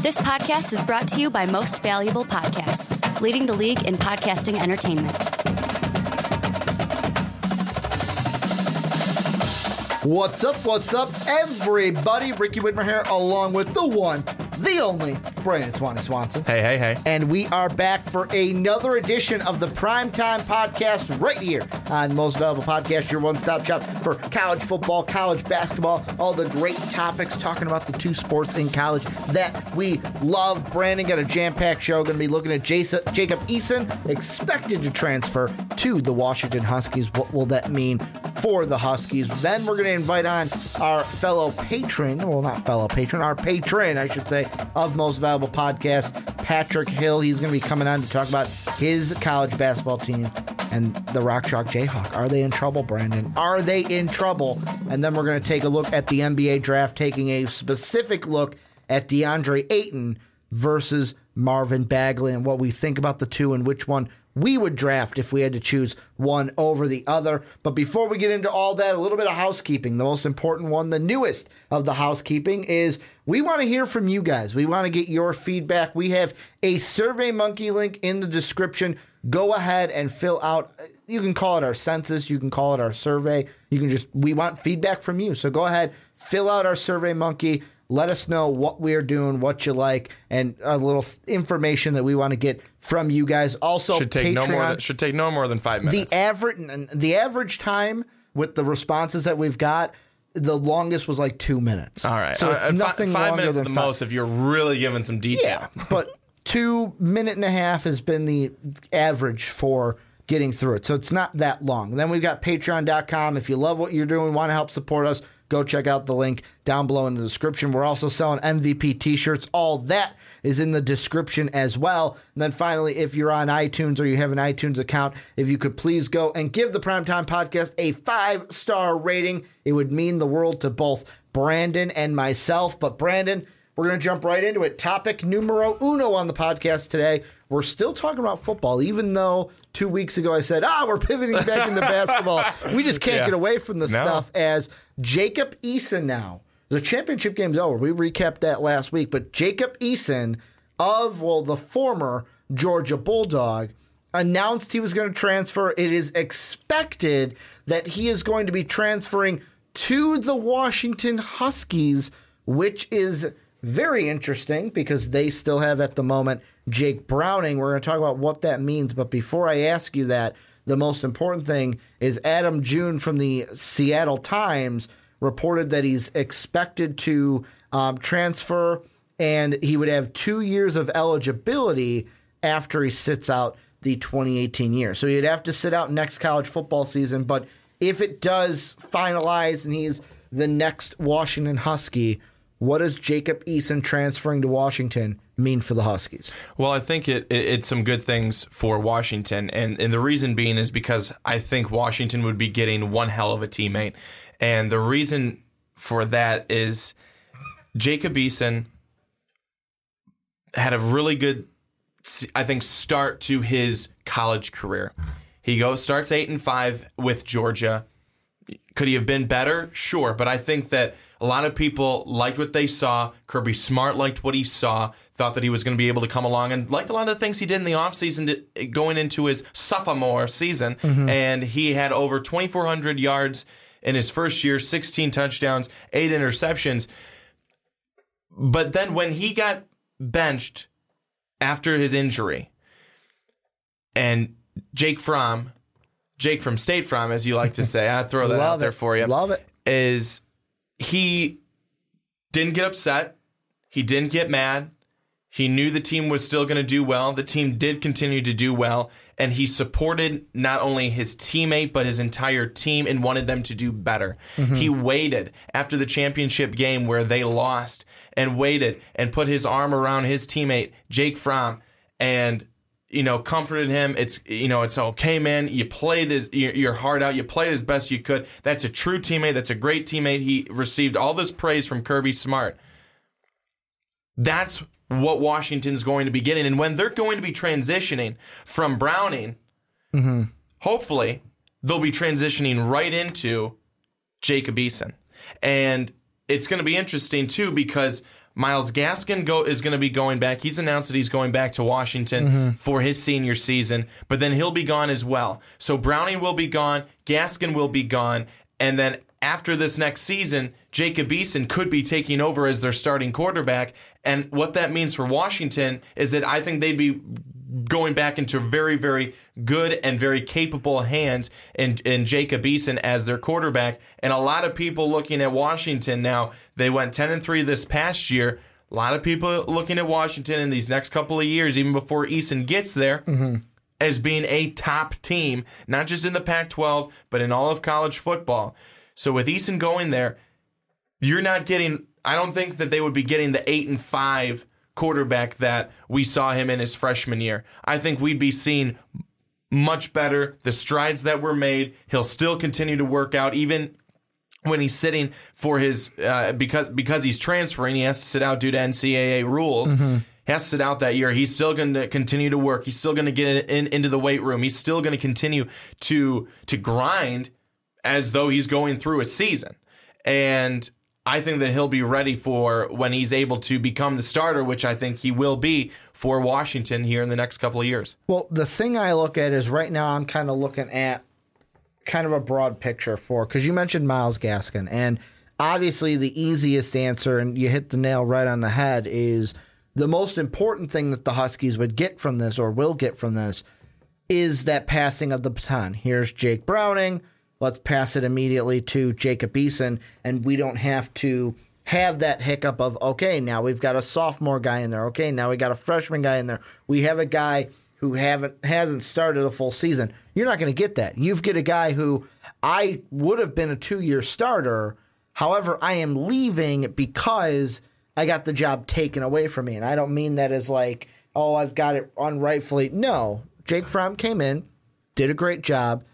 This podcast is brought to you by Most Valuable Podcasts, leading the league in podcasting entertainment. What's up? What's up, everybody? Ricky Widmer here, along with the one, the only Brandon Swanee Swanson. Hey, hey, hey. And we are back for another edition of the Primetime Podcast right here on Most Valuable Podcast, your one stop shop for college football, college basketball, all the great topics talking about the two sports in college that we love. Brandon got a jam packed show. Going to be looking at Jason, Jacob Eason, expected to transfer to the Washington Huskies. What will that mean for the Huskies? Then we're going to invite on our fellow patron, well, not fellow patron, our patron, I should say, of Most Valuable Podcast, Patrick Hill. He's going to be coming on to talk about his college basketball team and the Rock Chalk Jayhawk. Are they in trouble, Brandon? Are they in trouble? And then we're going to take a look at the NBA draft, taking a specific look at DeAndre Ayton versus Marvin Bagley and what we think about the two and which one we would draft if we had to choose one over the other. But before we get into all that, a little bit of housekeeping. The most important one, the newest of the housekeeping, is we want to hear from you guys. We want to get your feedback. We have a Survey Monkey link in the description. Go ahead and fill out. You can call it our census. You can call it our survey. You can just, we want feedback from you. So go ahead, fill out our Survey Monkey. Let us know what we're doing, what you like, and a little information that we want to get from you guys. Also, Should take no more. Than, should take no more than five minutes. The average the average time with the responses that we've got, the longest was like two minutes. All right, so it's Uh, nothing five longer minutes than the five. most if you're really giving some detail. Yeah, but two minute and a half has been the average for getting through it. So it's not that long. Then we've got patreon.com. If you love what you're doing, want to help support us, go check out the link down below in the description. We're also selling MVP t-shirts. All that is in the description as well. And then finally, if you're on iTunes or you have an iTunes account, if you could please go and give the Primetime Podcast a five star rating, it would mean the world to both Brandon and myself. But Brandon, we're going to jump right into it. Topic numero uno on the podcast today. We're still talking about football, even though two weeks ago I said, ah, we're pivoting back into basketball. We just can't Yeah. get away from the No. stuff as Jacob Eason now. The championship game's over. We recapped that last week, but Jacob Eason of, well, the former Georgia Bulldog announced he was going to transfer. It is expected that he is going to be transferring to the Washington Huskies, which is very interesting because they still have at the moment Jake Browning. We're going to talk about what that means. But before I ask you that, the most important thing is Adam Jude from the Seattle Times reported that he's expected to um, transfer and he would have two years of eligibility after he sits out the 2018 year. So he'd have to sit out next college football season. But if it does finalize and he's the next Washington Husky, what does Jacob Eason transferring to Washington mean for the Huskies? Well, I think it, it it's some good things for Washington, and and the reason being is because I think Washington would be getting one hell of a teammate, and the reason for that is Jacob Eason had a really good, I think, start to his college career. He goes starts eight and five with Georgia. Could he have been better? Sure, but I think that a lot of people liked what they saw. Kirby Smart liked what he saw, thought that he was going to be able to come along, and liked a lot of the things he did in the offseason to, going into his sophomore season. Mm-hmm. And he had over 2,400 yards in his first year, 16 touchdowns, eight interceptions. But then when he got benched after his injury, and Jake Fromm, Jake from State Farm, as you like to say, I throw that out there it. for you. Love it. Is he didn't get upset. He didn't get mad. He knew the team was still going to do well. The team did continue to do well. And he supported not only his teammate, but his entire team and wanted them to do better. Mm-hmm. He waited after the championship game where they lost and waited and put his arm around his teammate, Jake Fromm, and you know, comforted him. It's you know, it's okay, man. You played his, your, your heart out. You played as best you could. That's a true teammate. That's a great teammate. He received all this praise from Kirby Smart. That's what Washington's going to be getting, and when they're going to be transitioning from Browning, mm-hmm. hopefully they'll be transitioning right into Jacob Eason, and it's going to be interesting too because Myles Gaskin go is going to be going back. He's announced that he's going back to Washington mm-hmm. for his senior season, but then he'll be gone as well. So Browning will be gone, Gaskin will be gone, and then after this next season, Jacob Eason could be taking over as their starting quarterback. And what that means for Washington is that I think they'd be going back into very, very good and very capable hands in, in Jacob Eason as their quarterback. And a lot of people looking at Washington now, they went 10 and 3 this past year. A lot of people looking at Washington in these next couple of years, even before Eason gets there, as being a top team, not just in the Pac 12, but in all of college football. So with Eason going there, you're not getting I don't think that they would be getting the 8 and 5 quarterback that we saw him in his freshman year. I think we'd be seeing much better the strides that were made. He'll still continue to work out even when he's sitting for his uh, because because he's transferring, he has to sit out due to NCAA rules. He has to sit out that year. He's still going to continue to work. He's still going to get in, into the weight room. He's still going to continue to to grind as though he's going through a season. And I think that he'll be ready for when he's able to become the starter, which I think he will be for Washington here in the next couple of years. Well, the thing I look at is right now I'm kind of looking at kind of a broad picture for because you mentioned Myles Gaskin, and obviously the easiest answer, and you hit the nail right on the head, is the most important thing that the Huskies would get from this or will get from this is that passing of the baton. Here's Jake Browning. Let's pass it immediately to Jacob Eason, and we don't have to have that hiccup of okay, now we've got a sophomore guy in there. Okay, now we got a freshman guy in there. We have a guy who haven't hasn't started a full season. You're not going to get that. You've get a guy who I would have been a two year starter. However, I am leaving because I got the job taken away from me, and I don't mean that as like oh I've got it unrightfully. No, Jake Fromm came in, did a great job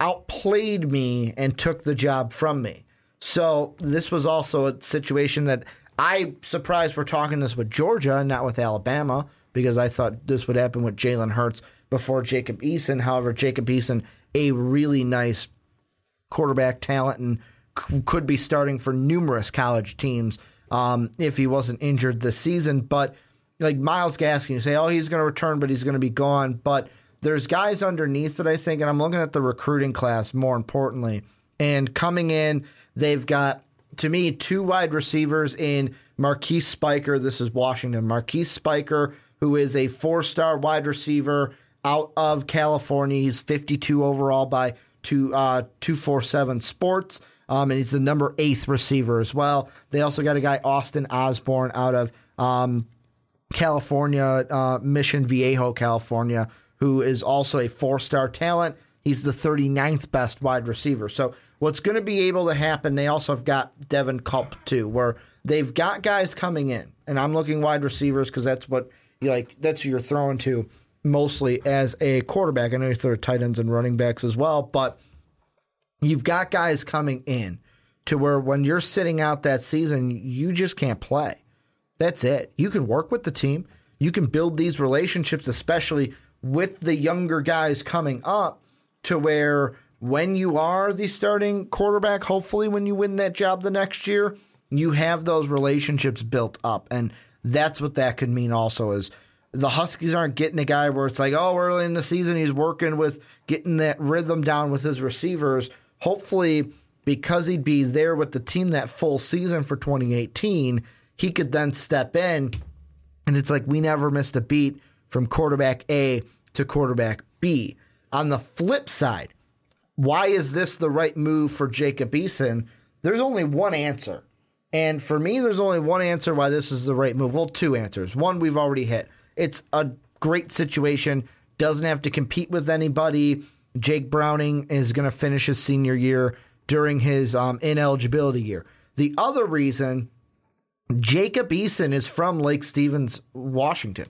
outplayed me and took the job from me. So this was also a situation that I surprised we're talking this with Georgia and not with Alabama because I thought this would happen with Jalen Hurts before Jacob Eason. However, Jacob Eason, a really nice quarterback talent and could be starting for numerous college teams um, if he wasn't injured this season. But like Myles Gaskin, you say, oh, he's going to return, but he's going to be gone. But there's guys underneath that I think, and I'm looking at the recruiting class more importantly. And coming in, they've got, to me, two wide receivers in Marquise Spiker. This is Washington. Marquise Spiker, who is a four star wide receiver out of California. He's 52 overall by two, uh, 247 Sports. Um, and he's the number eighth receiver as well. They also got a guy, Austin Osborne, out of um, California, uh, Mission Viejo, California, who is also a four star talent. He's the 39th best wide receiver. So, what's going to be able to happen, they also have got Devin Culp too, where they've got guys coming in. And I'm looking wide receivers because that's what you like, that's who you're throwing to mostly as a quarterback. I know you throw tight ends and running backs as well, but you've got guys coming in to where when you're sitting out that season, you just can't play. That's it. You can work with the team. You can build these relationships, especially with the younger guys coming up, to where when you are the starting quarterback, hopefully when you win that job the next year, you have those relationships built up. And that's what that could mean also is the Huskies aren't getting a guy where it's like, oh, early in the season he's working with getting that rhythm down with his receivers. Hopefully, because he'd be there with the team that full season for 2018, he could then step in. And it's like we never missed a beat from quarterback A to quarterback B. On the flip side, why is this the right move for Jacob Eason? There's only one answer. And for me, there's only one answer why this is the right move. Well, two answers. One, we've already hit. It's a great situation, doesn't have to compete with anybody. Jake Browning is going to finish his senior year during his um, ineligibility year. The other reason, Jacob Eason is from Lake Stevens, Washington.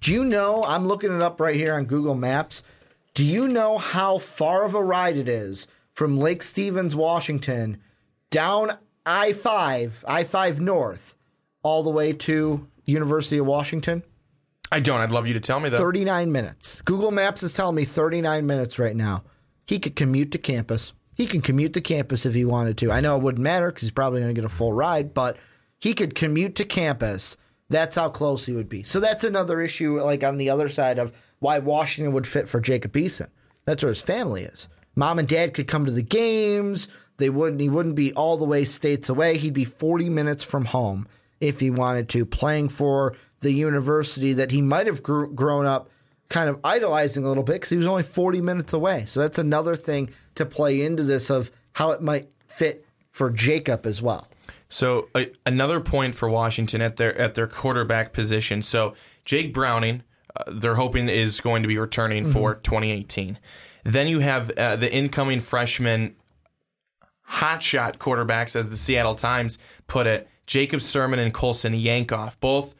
Do you know? I'm looking it up right here on Google Maps. Do you know how far of a ride it is from Lake Stevens, Washington, down I 5, I 5 North, all the way to University of Washington? I don't. I'd love you to tell me that. 39 minutes. Google Maps is telling me 39 minutes right now. He could commute to campus. He can commute to campus if he wanted to. I know it wouldn't matter because he's probably going to get a full ride, but he could commute to campus. That's how close he would be. So that's another issue, like on the other side of why Washington would fit for Jacob Eason. That's where his family is. Mom and dad could come to the games. They wouldn't. He wouldn't be all the way states away. He'd be 40 minutes from home if he wanted to, playing for the university that he might have grew, grown up kind of idolizing a little bit because he was only 40 minutes away. So that's another thing to play into this of how it might fit for Jacob as well. So uh, another point for Washington at their at their quarterback position. So Jake Browning, uh, they're hoping is going to be returning mm-hmm. for 2018. Then you have uh, the incoming freshman hotshot quarterbacks, as the Seattle Times put it, Jacob Sirmon and Colson Yankoff, both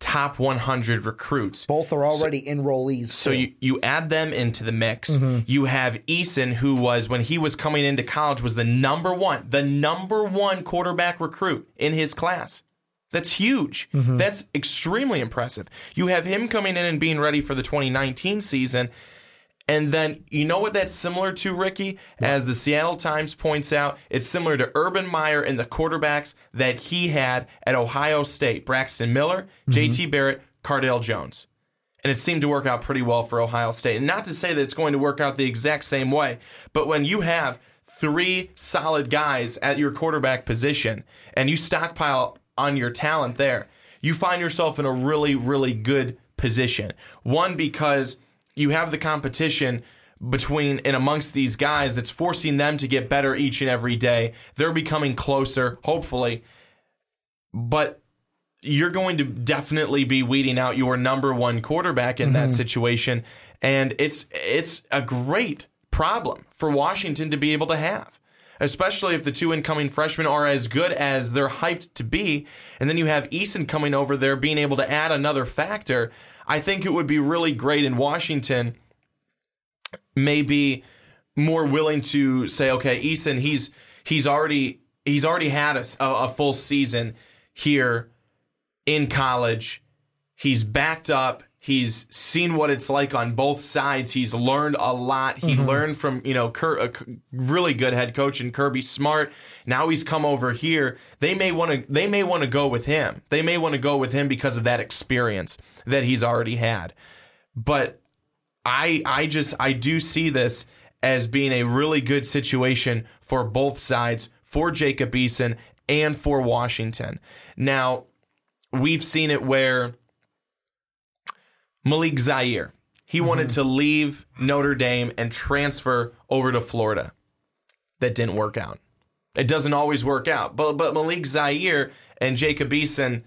top 100 recruits. Both are already so, enrollees. So you, you add them into the mix. Mm-hmm. You have Eason, who was, when he was coming into college, was the number one, the number one quarterback recruit in his class. That's huge. Mm-hmm. That's extremely impressive. You have him coming in and being ready for the 2019 season. And then you know what that's similar to, Ricky? As the Seattle Times points out, it's similar to Urban Meyer and the quarterbacks that he had at Ohio State Braxton Miller, mm-hmm. JT Barrett, Cardale Jones. And it seemed to work out pretty well for Ohio State. And not to say that it's going to work out the exact same way, but when you have three solid guys at your quarterback position and you stockpile on your talent there, you find yourself in a really, really good position. One, because you have the competition between and amongst these guys that's forcing them to get better each and every day. They're becoming closer, hopefully. But you're going to definitely be weeding out your number one quarterback in mm-hmm. that situation. And it's it's a great problem for Washington to be able to have. Especially if the two incoming freshmen are as good as they're hyped to be. And then you have Eason coming over there being able to add another factor. I think it would be really great in Washington, maybe more willing to say, okay, Eason, he's he's already he's already had a, a full season here in college. He's backed up. He's seen what it's like on both sides. He's learned a lot. He mm-hmm. learned from, you know, a really good head coach and Kirby Smart. Now he's come over here. They may want to they may want to go with him. They may want to go with him because of that experience that he's already had. But I I just I do see this as being a really good situation for both sides, for Jacob Eason and for Washington. Now, we've seen it where Malik Zaire. He mm-hmm. wanted to leave Notre Dame and transfer over to Florida. That didn't work out. It doesn't always work out. But but Malik Zaire and Jacob Eason,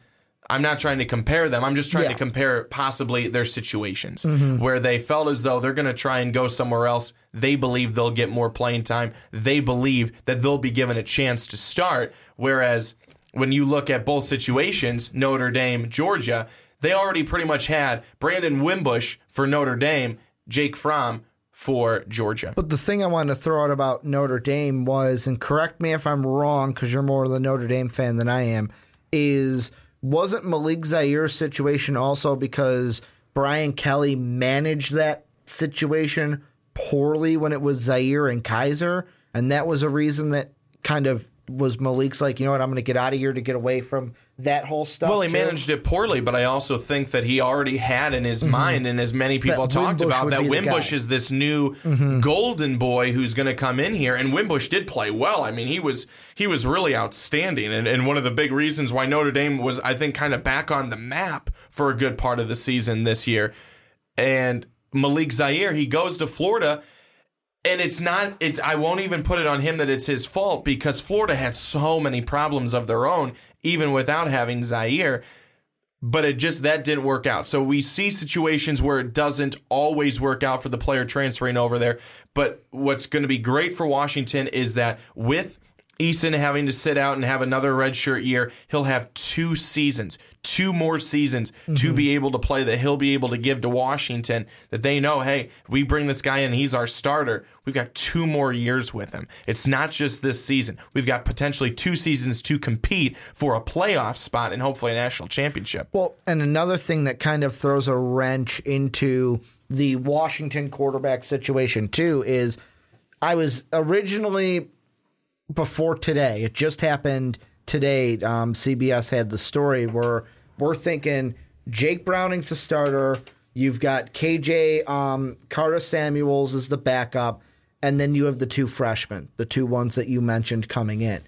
I'm not trying to compare them. I'm just trying yeah. to compare possibly their situations mm-hmm. where they felt as though they're going to try and go somewhere else. They believe they'll get more playing time. They believe that they'll be given a chance to start. Whereas when you look at both situations, Notre Dame, Georgia, they already pretty much had Brandon Wimbush for Notre Dame, Jake Fromm for Georgia. But the thing I wanted to throw out about Notre Dame was, and correct me if I'm wrong, because you're more of the Notre Dame fan than I am, is wasn't Malik Zaire's situation also because Brian Kelly managed that situation poorly when it was Zaire and Kizer? And that was a reason that kind of was Malik's like, you know what, I'm going to get out of here to get away from that whole stuff. Well, he too. managed it poorly, but I also think that he already had in his mm-hmm. mind, and as many people that talked Wimbush about, that Wimbush is this new mm-hmm. golden boy who's going to come in here. And Wimbush did play well. I mean, he was he was really outstanding, and, and one of the big reasons why Notre Dame was, I think, kind of back on the map for a good part of the season this year. And Malik Zaire, he goes to Florida and it's not it's I won't even put it on him that it's his fault because Florida had so many problems of their own even without having Zaire but it just that didn't work out. So we see situations where it doesn't always work out for the player transferring over there. But what's going to be great for Washington is that with Eason having to sit out and have another redshirt year, he'll have two seasons, two more seasons mm-hmm. to be able to play that he'll be able to give to Washington that they know, hey, we bring this guy in, he's our starter. We've got two more years with him. It's not just this season. We've got potentially two seasons to compete for a playoff spot and hopefully a national championship. Well, and another thing that kind of throws a wrench into the Washington quarterback situation too is I was originally before today. It just happened today, um, CBS had the story where we're thinking Jake Browning's the starter. You've got KJ um, Carta-Samuels as the backup, and then you have the two freshmen, the two ones that you mentioned coming in.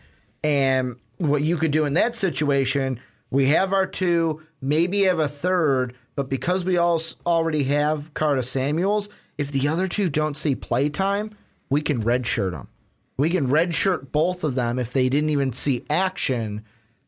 And what you could do in that situation, we have our two, maybe have a third, but because we all already have Carta-Samuels, if the other two don't see play time, we can redshirt them. We can redshirt both of them if they didn't even see action.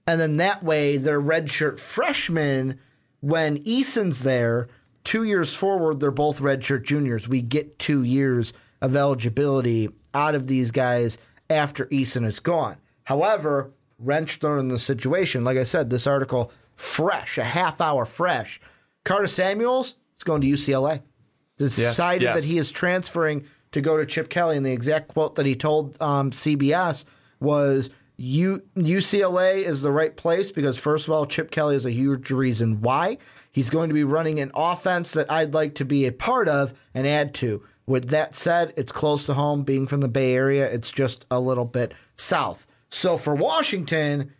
And then that way, they're redshirt freshmen. When Eason's there, two years forward, they're both redshirt juniors. We get two years of eligibility out of these guys after Eason is gone. However, wrenched in the situation. Like I said, this article fresh, a half hour fresh. Carta-Samuels is going to UCLA. Decided yes. that he is transferring to go to Chip Kelly, and the exact quote that he told um, CBS was, U- "UCLA is the right place because first of all, Chip Kelly is a huge reason why he's going to be running an offense that I'd like to be a part of and add to." With that said, it's close to home. Being from the Bay Area, it's just a little bit south. So for Washington,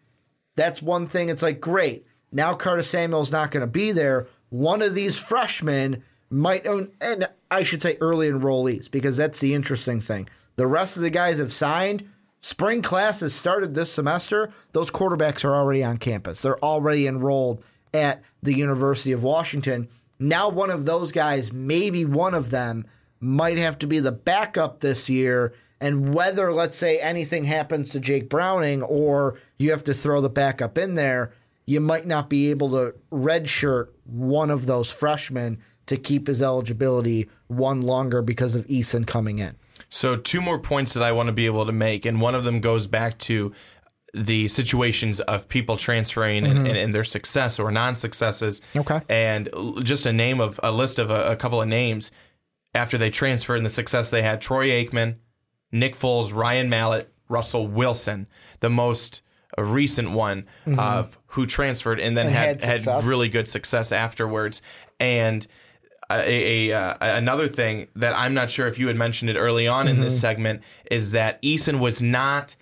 that's one thing. It's like, great. Now Carter Samuel's not going to be there. One of these freshmen might own, and I should say early enrollees, because that's the interesting thing. The rest of the guys have signed. Spring class has started this semester. Those quarterbacks are already on campus. They're already enrolled at the University of Washington. Now, one of those guys, maybe one of them, might have to be the backup this year and whether, let's say, anything happens to Jake Browning or you have to throw the backup in there, you might not be able to redshirt one of those freshmen to keep his eligibility one longer because of Eason coming in. So, two more points that I want to be able to make, and one of them goes back to the situations of people transferring mm-hmm. and, and, their success or non successes. Okay. And just a name of a list of a, a couple of names after they transferred and the success they had Troy Aikman, Nick Foles, Ryan Mallett, Russell Wilson, the most recent one mm-hmm. of who transferred and then and had had, had, really good success afterwards. And a, a uh, another thing that I'm not sure if you had mentioned it early on mm-hmm. in this mm-hmm. segment is that Eason was not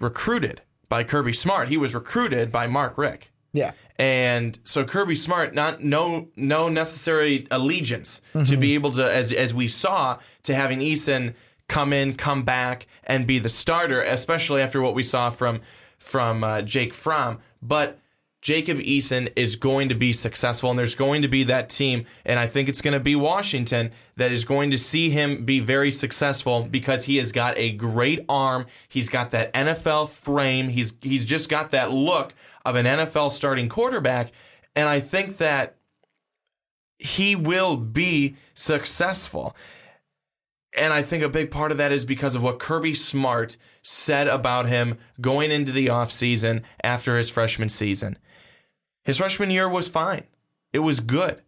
recruited by Kirby Smart. He was recruited by Mark Richt. Yeah. And so Kirby Smart, not no no necessary allegiance mm-hmm. to be able to, as as we saw, to having Eason come in, come back, and be the starter, especially after what we saw from from uh, Jake Fromm. But Jacob Eason is going to be successful, and there's going to be that team, and I think it's going to be Washington that is going to see him be very successful because he has got a great arm. He's got that NFL frame. He's he's just got that look of an NFL starting quarterback, and I think that he will be successful. And I think a big part of that is because of what Kirby Smart said about him going into the offseason after his freshman season. His freshman year was fine, it was good.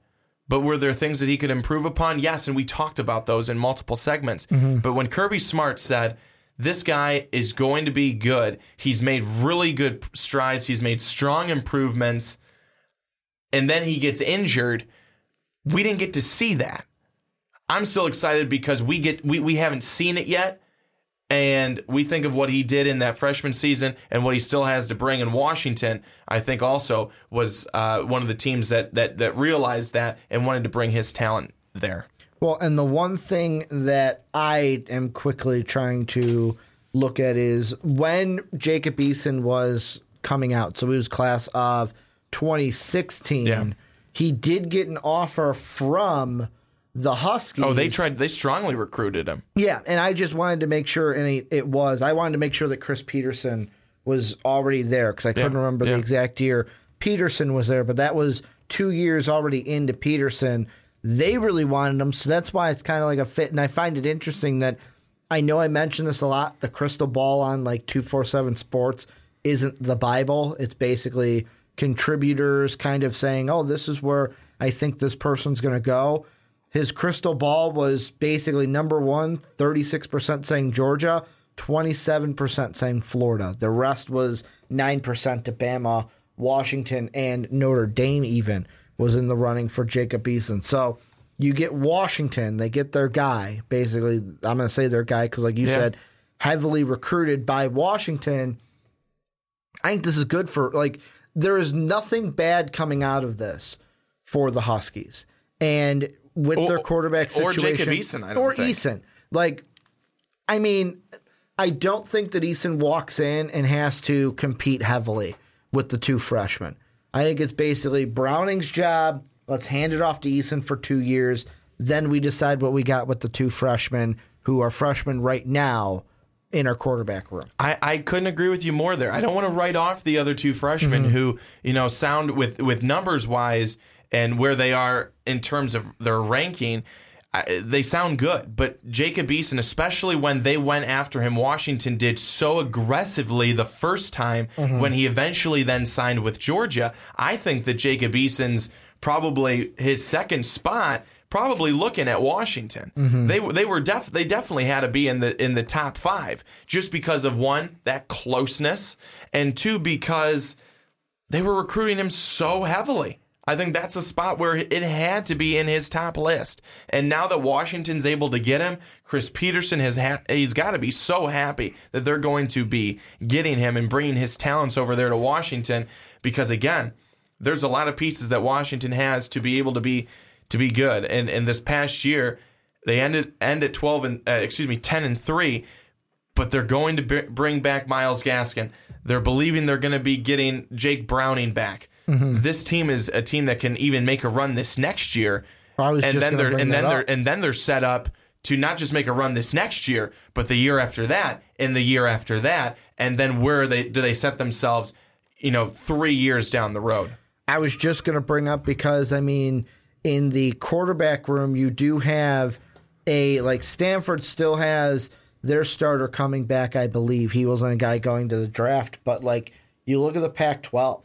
But were there things that he could improve upon? Yes, and we talked about those in multiple segments. Mm-hmm. But when Kirby Smart said, this guy is going to be good. He's made really good strides. He's made strong improvements. And then he gets injured. We didn't get to see that. I'm still excited because we get we, we haven't seen it yet. And we think of what he did in that freshman season and what he still has to bring in Washington. I think also was uh, one of the teams that, that that realized that and wanted to bring his talent there. Well, and the one thing that I am quickly trying to look at is when Jacob Eason was coming out. So he was class of 2016. Yeah. He did get an offer from the Huskies. Oh, they tried. They strongly recruited him. Yeah, and I just wanted to make sure, and it was. I wanted to make sure that Chris Petersen was already there because I couldn't remember yeah. the exact year Petersen was there, but that was two years already into Petersen. They really wanted him, so that's why it's kind of like a fit. And I find it interesting that I know I mentioned this a lot. The crystal ball on like two four seven Sports isn't the Bible. It's basically contributors kind of saying, "Oh, this is where I think this person's going to go." His crystal ball was basically number one, 36% saying Georgia, 27% saying Florida. The rest was 9% to Bama, Washington, and Notre Dame, even was in the running for Jacob Eason. So you get Washington, they get their guy. Basically, I'm going to say their guy because, like you yeah. said, heavily recruited by Washington. I think this is good for like there is nothing bad coming out of this for the Huskies. And with Or- their quarterback or situation Jacob Eason, I don't or think. Eason. Like I mean, I don't think that Eason walks in and has to compete heavily with the two freshmen. I think it's basically Browning's job. Let's hand it off to Eason for two years. Then we decide what we got with the two freshmen who are freshmen right now in our quarterback room. I, I couldn't agree with you more there. I don't want to write off the other two freshmen mm-hmm. who, you know, sound with with numbers wise and where they are in terms of their ranking. I, they sound good, but Jacob Eason, especially when they went after him, Washington did so aggressively the first time mm-hmm. when he eventually then signed with Georgia. I think that Jacob Eason's probably his second spot probably looking at Washington. Mm-hmm. They they were def they definitely had to be in the in the top 5 just because of one that closeness and two because they were recruiting him so heavily. I think that's a spot where it had to be in his top list. And now that Washington's able to get him, Chris Petersen has ha- he's got to be so happy that they're going to be getting him and bringing his talents over there to Washington because again, there's a lot of pieces that Washington has to be able to be to be good. And and this past year, they ended end at 12 and uh, excuse me, 10 and 3 but they're going to br- bring back Myles Gaskin. They're believing they're going to be getting Jake Browning back. Mm-hmm. This team is a team that can even make a run this next year. I was and just then they're and then they're and then they're set up to not just make a run this next year, but the year after that, and the year after that, and then where they do they set themselves, you know, three years down the road. I was just going to bring up because I mean, in the quarterback room, you do have a like Stanford still has their starter coming back. I believe he wasn't a guy going to the draft, but like you look at the Pac-12,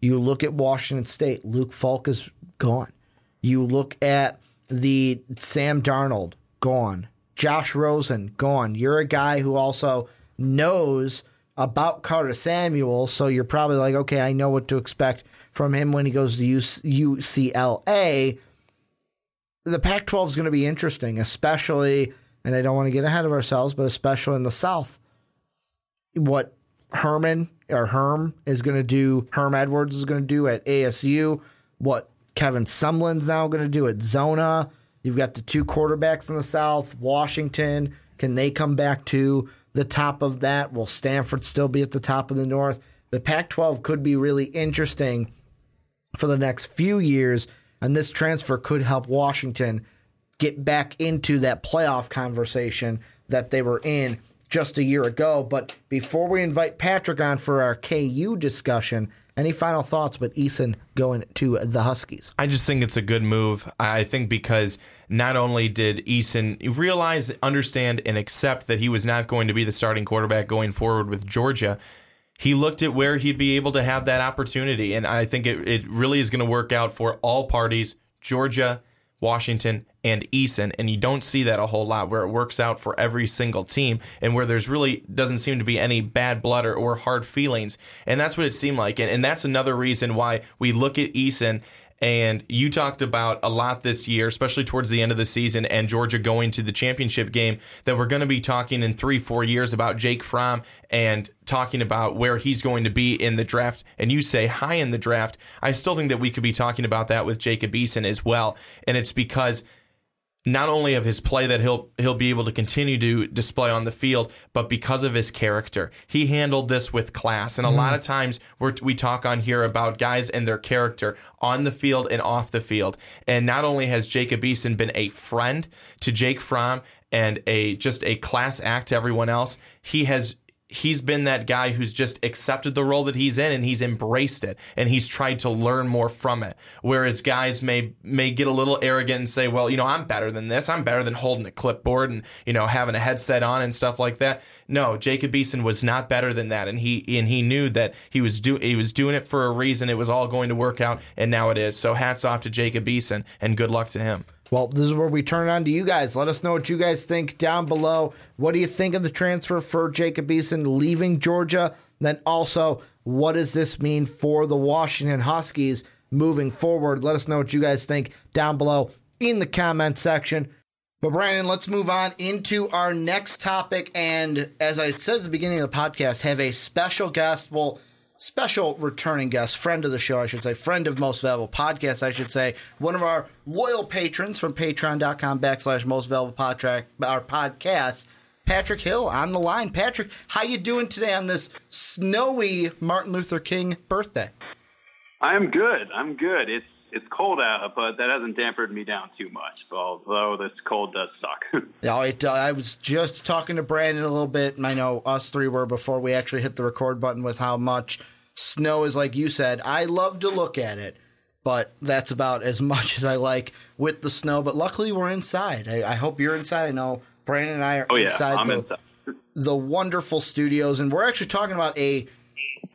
you look at Washington State. Luke Falk is gone. You look at the Sam Darnold gone. Josh Rosen gone. You're a guy who also knows about Carter Samuel, so you're probably like, okay, I know what to expect from him when he goes to UCLA. The Pac 12 is going to be interesting, especially, and I don't want to get ahead of ourselves, but especially in the South. What Herman or Herm is going to do, Herm Edwards is going to do at ASU, what Kevin Sumlin's now going to do at Zona. You've got the two quarterbacks in the South, Washington. Can they come back to the top of that? Will Stanford still be at the top of the North? The Pac 12 could be really interesting for the next few years, and this transfer could help Washington get back into that playoff conversation that they were in just a year ago. But before we invite Patrick on for our KU discussion, any final thoughts about Eason going to the Huskies? I just think it's a good move. I think because not only did Eason realize, understand, and accept that he was not going to be the starting quarterback going forward with Georgia, he looked at where he'd be able to have that opportunity. And I think it, it really is going to work out for all parties Georgia, Washington, and Eason. And you don't see that a whole lot where it works out for every single team and where there's really doesn't seem to be any bad blood or, or hard feelings. And that's what it seemed like. And, and that's another reason why we look at Eason. And you talked about a lot this year, especially towards the end of the season, and Georgia going to the championship game. That we're going to be talking in three, four years about Jake Fromm and talking about where he's going to be in the draft. And you say high in the draft. I still think that we could be talking about that with Jacob Eason as well. And it's because not only of his play that he'll he'll be able to continue to display on the field, but because of his character, he handled this with class. And a lot of mm. times we we talk on here about guys and their character on the field and off the field. And not only has Jacob Eason been a friend to Jake Fromm and a just a class act to everyone else, he has he's been that guy who's just accepted the role that he's in and he's embraced it and he's tried to learn more from it. Whereas guys may may get a little arrogant and say well you know I'm better than this. I'm better than holding a clipboard and you know having a headset on and stuff like that. No Jacob Eason was not better than that. And he and he knew that he was do he was doing it for a reason. It was all going to work out and now it is. So hats off to Jacob Eason and good luck to him Well, this is where we turn on to you guys. Let us know what you guys think down below. What do you think of the transfer for Jacob Eason leaving Georgia? Then also, what does this mean for the Washington Huskies moving forward? Let us know what you guys think down below in the comment section. But Brandon, let's move on into our next topic. And as I said at the beginning of the podcast, have a special guest. Well, special returning guest, friend of the show, I should say, friend of Most Valuable Podcast, I should say, one of our loyal patrons from patreon.com backslash Most Valuable Podcast, our podcast, Patrick Hill on the line. Patrick, how you doing today on this snowy Martin Luther King birthday? I'm good. I'm good. It's it's cold out, but that hasn't dampened me down too much. Although this cold does suck. yeah, it, uh, I was just talking to Brandon a little bit, and I know us three were before we actually hit the record button with how much snow is. Like you said, I love to look at it, but that's about as much as I like with the snow. But luckily, we're inside. I, I hope you're inside. I know Brandon and I are oh, yeah, inside, I'm the, inside the wonderful studios, and we're actually talking about a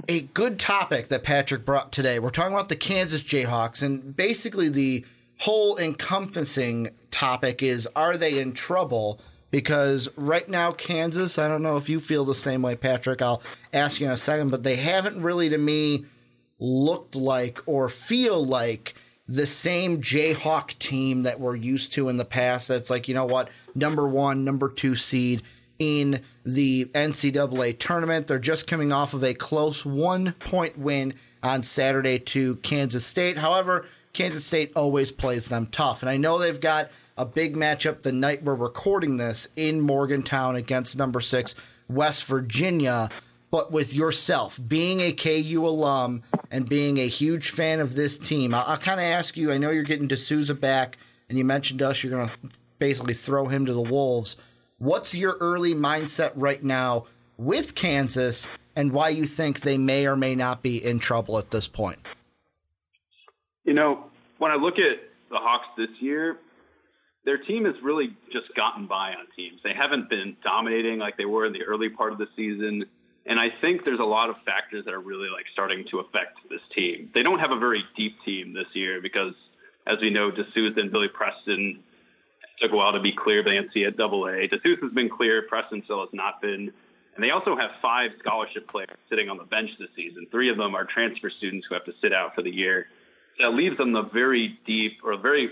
a good topic that Patrick brought today. We're talking about the Kansas Jayhawks, and basically the whole encompassing topic is: Are they in trouble? Because right now, Kansas, I don't know if you feel the same way, Patrick. I'll ask you in a second, but they haven't really, to me, looked like or feel like the same Jayhawk team that we're used to in the past. That's like, you know what, number one, number two seed in the NCAA tournament. They're just coming off of a close one point win on Saturday to Kansas State. However, Kansas State always plays them tough. And I know they've got a big matchup the night we're recording this in Morgantown against number six, West Virginia. But with yourself, being a KU alum and being a huge fan of this team, I'll, I'll kind of ask you I know you're getting De Sousa back, and you mentioned us, you're going to basically throw him to the Wolves. What's your early mindset right now with Kansas and why you think they may or may not be in trouble at this point? You know, when I look at the Hawks this year, their team has really just gotten by on teams. They haven't been dominating like they were in the early part of the season. And I think there's a lot of factors that are really like starting to affect this team. They don't have a very deep team this year because, as we know, De Sousa and Billy Preston took a while to be clear by NCAA. De Sousa has been clear. Preston still has not been. And they also have five scholarship players sitting on the bench this season. Three of them are transfer students who have to sit out for the year. That leaves them a very deep, or a very,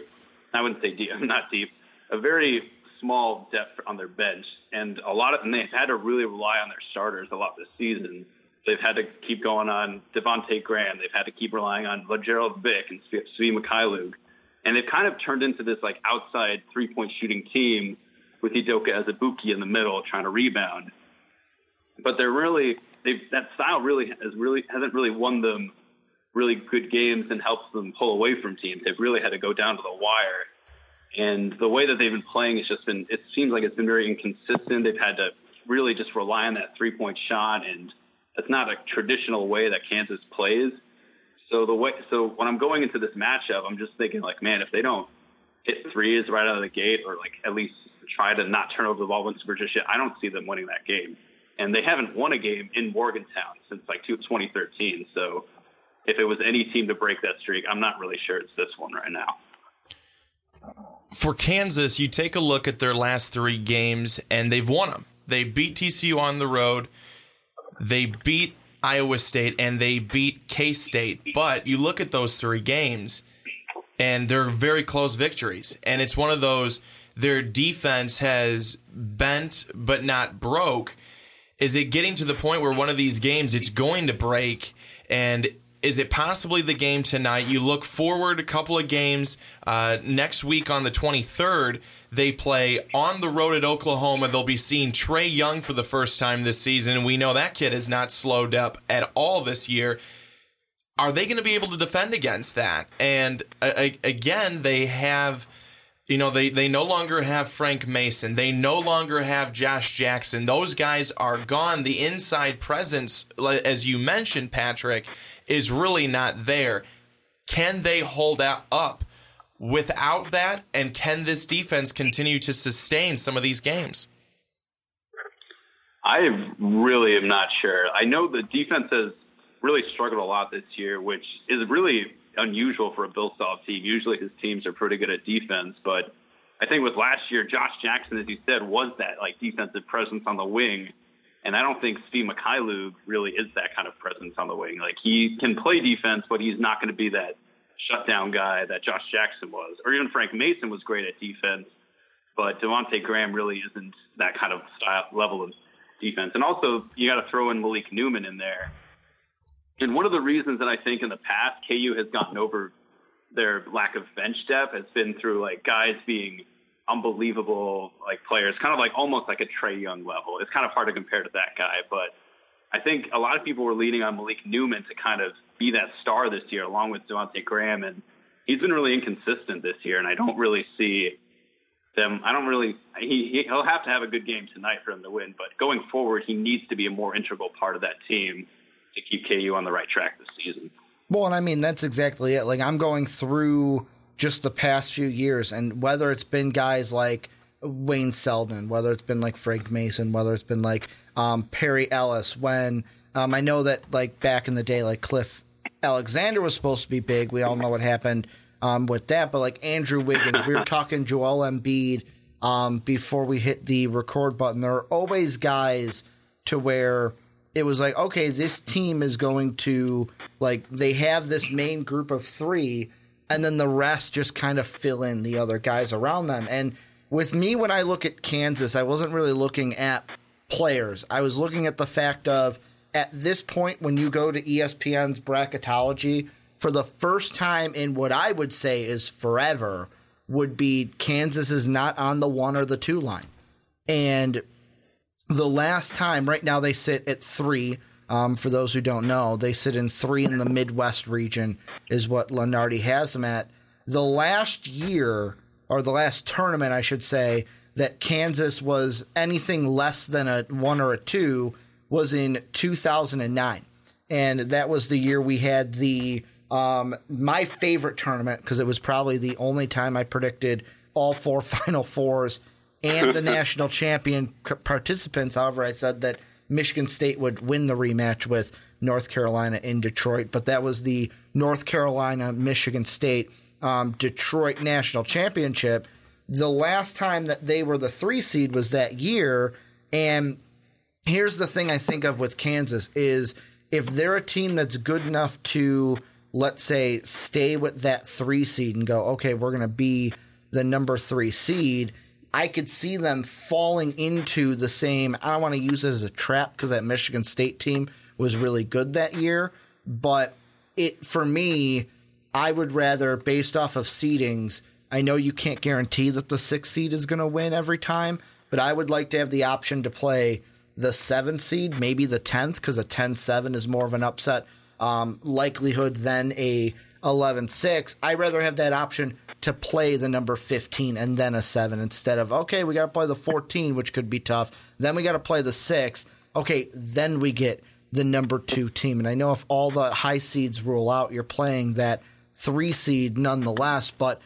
I wouldn't say deep, not deep, a very small depth on their bench. And a lot of, and they've had to really rely on their starters a lot this season. They've had to keep going on Devonte Graham. They've had to keep relying on Lagerald Vick and Svi Mykhailiuk. And they've kind of turned into this like outside three point shooting team with Udoka Azubuike in the middle trying to rebound. But they're really that style really has really hasn't really won them really good games and helps them pull away from teams. They've really had to go down to the wire. And the way that they've been playing has just been it seems like it's been very inconsistent. They've had to really just rely on that three point shot and that's not a traditional way that Kansas plays. So the way, so when I'm going into this matchup, I'm just thinking like, man, if they don't hit threes right out of the gate, or like at least try to not turn over the ball once Virginia, I don't see them winning that game. And they haven't won a game in Morgantown since like 2013. So if it was any team to break that streak, I'm not really sure it's this one right now. For Kansas, you take a look at their last three games, and they've won them. They beat TCU on the road. They beat Iowa State and they beat K State. But you look at those three games, and they're very close victories. And it's one of those, their defense has bent but not broke. Is it getting to the point where one of these games it's going to break? And is it possibly the game tonight? You look forward a couple of games. Uh, next week on the 23rd, they play on the road at Oklahoma. They'll be seeing Trae Young for the first time this season. And we know that kid has not slowed up at all this year. Are they going to be able to defend against that? And uh, again, they have you know, they, they no longer have Frank Mason. They no longer have Josh Jackson. Those guys are gone. The inside presence, as you mentioned, Patrick, is really not there. Can they hold up without that? And can this defense continue to sustain some of these games? I really am not sure. I know the defense has really struggled a lot this year, which is really unusual for a Bill Self team. Usually his teams are pretty good at defense, but I think with last year, Josh Jackson, as you said, was that like defensive presence on the wing. And I don't think Svi Mykhailiuk really is that kind of presence on the wing. Like he can play defense, but he's not going to be that shutdown guy that Josh Jackson was, or even Frank Mason was great at defense. But Devonte Graham really isn't that kind of style level of defense. And also, you got to throw in Malik Newman in there And one of the reasons that I think in the past KU has gotten over their lack of bench depth has been through like guys being unbelievable like players, kind of like almost like a Trae Young level. It's kind of hard to compare to that guy, but I think a lot of people were leaning on Malik Newman to kind of be that star this year, along with Devonte Graham, and he's been really inconsistent this year, and I don't really see them. I don't really. He he'll have to have a good game tonight for him to win, but going forward, he needs to be a more integral part of that team to keep KU on the right track this season. Well, and I mean that's exactly it. Like I'm going through just the past few years, and whether it's been guys like Wayne Selden, whether it's been like Frank Mason, whether it's been like um, Perry Ellis, when um, I know that like back in the day, like Cliff Alexander was supposed to be big. We all know what happened um, with that, but like Andrew Wiggins, we were talking Joel Embiid um, before we hit the record button. There are always guys to where it was like, okay, this team is going to like they have this main group of three, and then the rest just kind of fill in the other guys around them. And with me, when I look at Kansas, I wasn't really looking at players. I was looking at the fact of at this point when you go to ESPN's bracketology for the first time in what I would say is forever would be Kansas is not on the one or the two line. And the last time, right now they sit at three. Um, for those who don't know, they sit in three in the Midwest region, is what Lunardi has them at. The last year, or the last tournament, I should say, that Kansas was anything less than a one or a two was in 2009. And that was the year we had the um, my favorite tournament because it was probably the only time I predicted all four Final Fours and the national champion participants. However, I said that Michigan State would win the rematch with North Carolina in Detroit, but that was the North Carolina Michigan State um, Detroit National Championship. The last time that they were the three seed was that year, and here's the thing I think of with Kansas is if they're a team that's good enough to let's say stay with that three seed and go, okay, we're going to be the number three seed. I could see them falling into the same. I don't want to use it as a trap because that Michigan State team was really good that year, but it for me, I would rather based off of seedings. I know you can't guarantee that the sixth seed is going to win every time, but I would like to have the option to play the seventh seed, maybe the tenth, because a 10-7 is more of an upset um, likelihood than a 11-6. I'd rather have that option to play the number 15 and then a 7 instead of, okay, we got to play the 14, which could be tough. Then we got to play the 6. Okay, then we get the number 2 team. And I know if all the high seeds rule out, you're playing that 3 seed nonetheless, but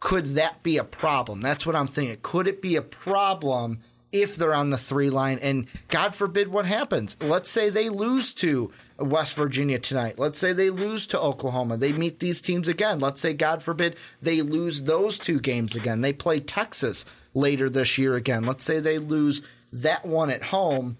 could that be a problem? That's what I'm thinking. Could it be a problem if they're on the three line. And God forbid what happens. Let's say they lose to West Virginia tonight. Let's say they lose to Oklahoma. They meet these teams again. Let's say, God forbid, they lose those two games again. They play Texas later this year again. Let's say they lose that one at home.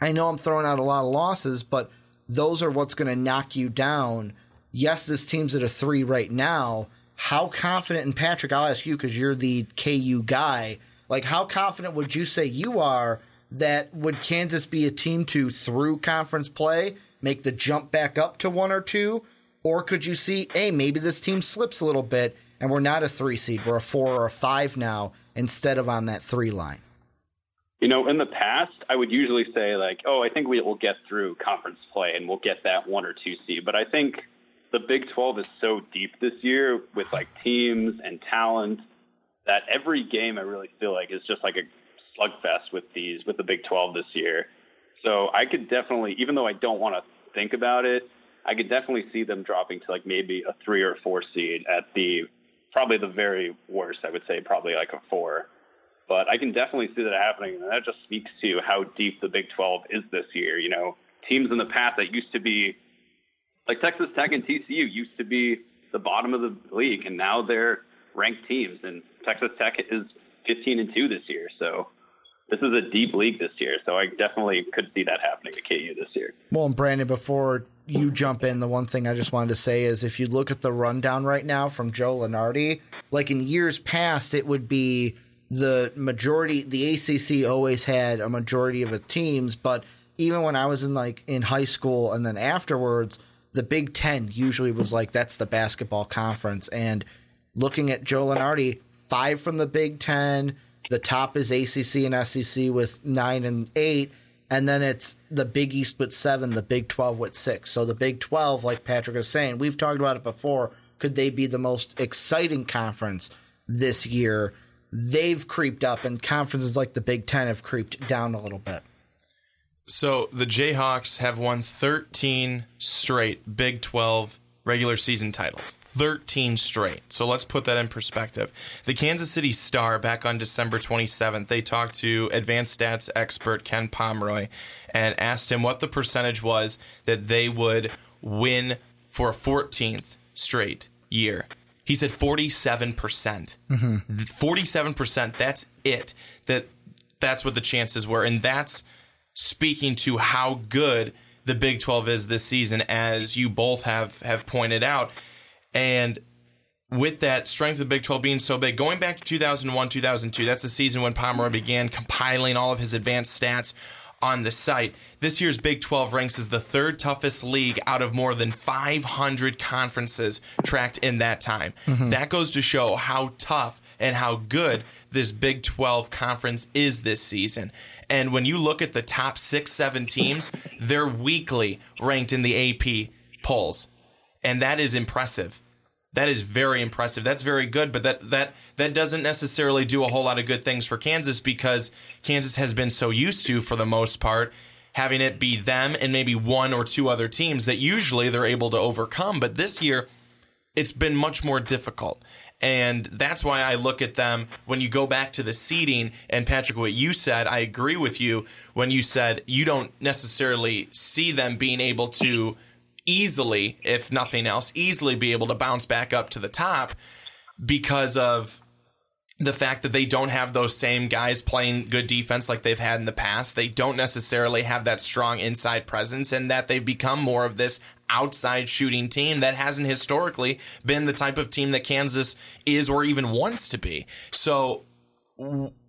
I know I'm throwing out a lot of losses, but those are what's going to knock you down. Yes, this team's at a three right now. How confident, in Patrick, I'll ask you because you're the KU guy like, how confident would you say you are that would Kansas be a team to, through conference play, make the jump back up to one or two? Or could you see, hey, maybe this team slips a little bit and we're not a three seed, we're a four or a five now instead of on that three line? You know, in the past, I would usually say, like, oh, I think we will get through conference play and we'll get that one or two seed. But I think the Big 12 is so deep this year with like teams and talent that every game I really feel like is just like a slugfest with these with the Big 12 this year. So I could definitely, even though I don't want to think about it, I could definitely see them dropping to like maybe a three or four seed at the probably the very worst. I would say probably like a four. But I can definitely see that happening, and that just speaks to how deep the Big 12 is this year. You know, teams in the past that used to be like Texas Tech and TCU used to be the bottom of the league, and now they're ranked teams. And Texas Tech is 15 and two this year, so this is a deep league this year. So I definitely could see that happening at KU this year. Well, and Brandon, before you jump in, the one thing I just wanted to say is if you look at the rundown right now from Joe Lunardi, like in years past, it would be the majority. The ACC always had a majority of the teams, but even when I was in like in high school and then afterwards, the Big Ten usually was like that's the basketball conference. And looking at Joe Lunardi, five from the Big Ten. The top is ACC and SEC with nine and eight. And then it's the Big East with seven, the Big 12 with six. So the Big 12, like Patrick is saying, we've talked about it before. Could they be the most exciting conference this year? They've creeped up, and conferences like the Big 10 have creeped down a little bit. So the Jayhawks have won 13 straight Big 12 regular season titles. 13 straight. So let's put that in perspective. The Kansas City Star, back on December 27th, they talked to advanced stats expert Ken Pomeroy and asked him what the percentage was that they would win for a 14th straight year. He said 47%. percent 47%, that's it. That that's what the chances were and that's speaking to how good the Big 12 is this season, as you both have have pointed out. And with that strength of the Big 12 being so big, going back to 2001, 2002, that's the season when Pomeroy began compiling all of his advanced stats on the site. This year's Big 12 ranks as the third toughest league out of more than 500 conferences tracked in that time. Mm-hmm. That goes to show how tough and how good this Big 12 conference is this season. And when you look at the top six, seven teams, they're weekly ranked in the AP polls. And that is impressive. That is very impressive. That's very good, but that that that doesn't necessarily do a whole lot of good things for Kansas because Kansas has been so used to, for the most part, having it be them and maybe one or two other teams that usually they're able to overcome. But this year, it's been much more difficult. And that's why I look at them when you go back to the seeding. And Patrick, what you said, I agree with you when you said you don't necessarily see them being able to easily, if nothing else, easily be able to bounce back up to the top because of the fact that they don't have those same guys playing good defense like they've had in the past. They don't necessarily have that strong inside presence, and that they've become more of this outside shooting team that hasn't historically been the type of team that Kansas is or even wants to be. So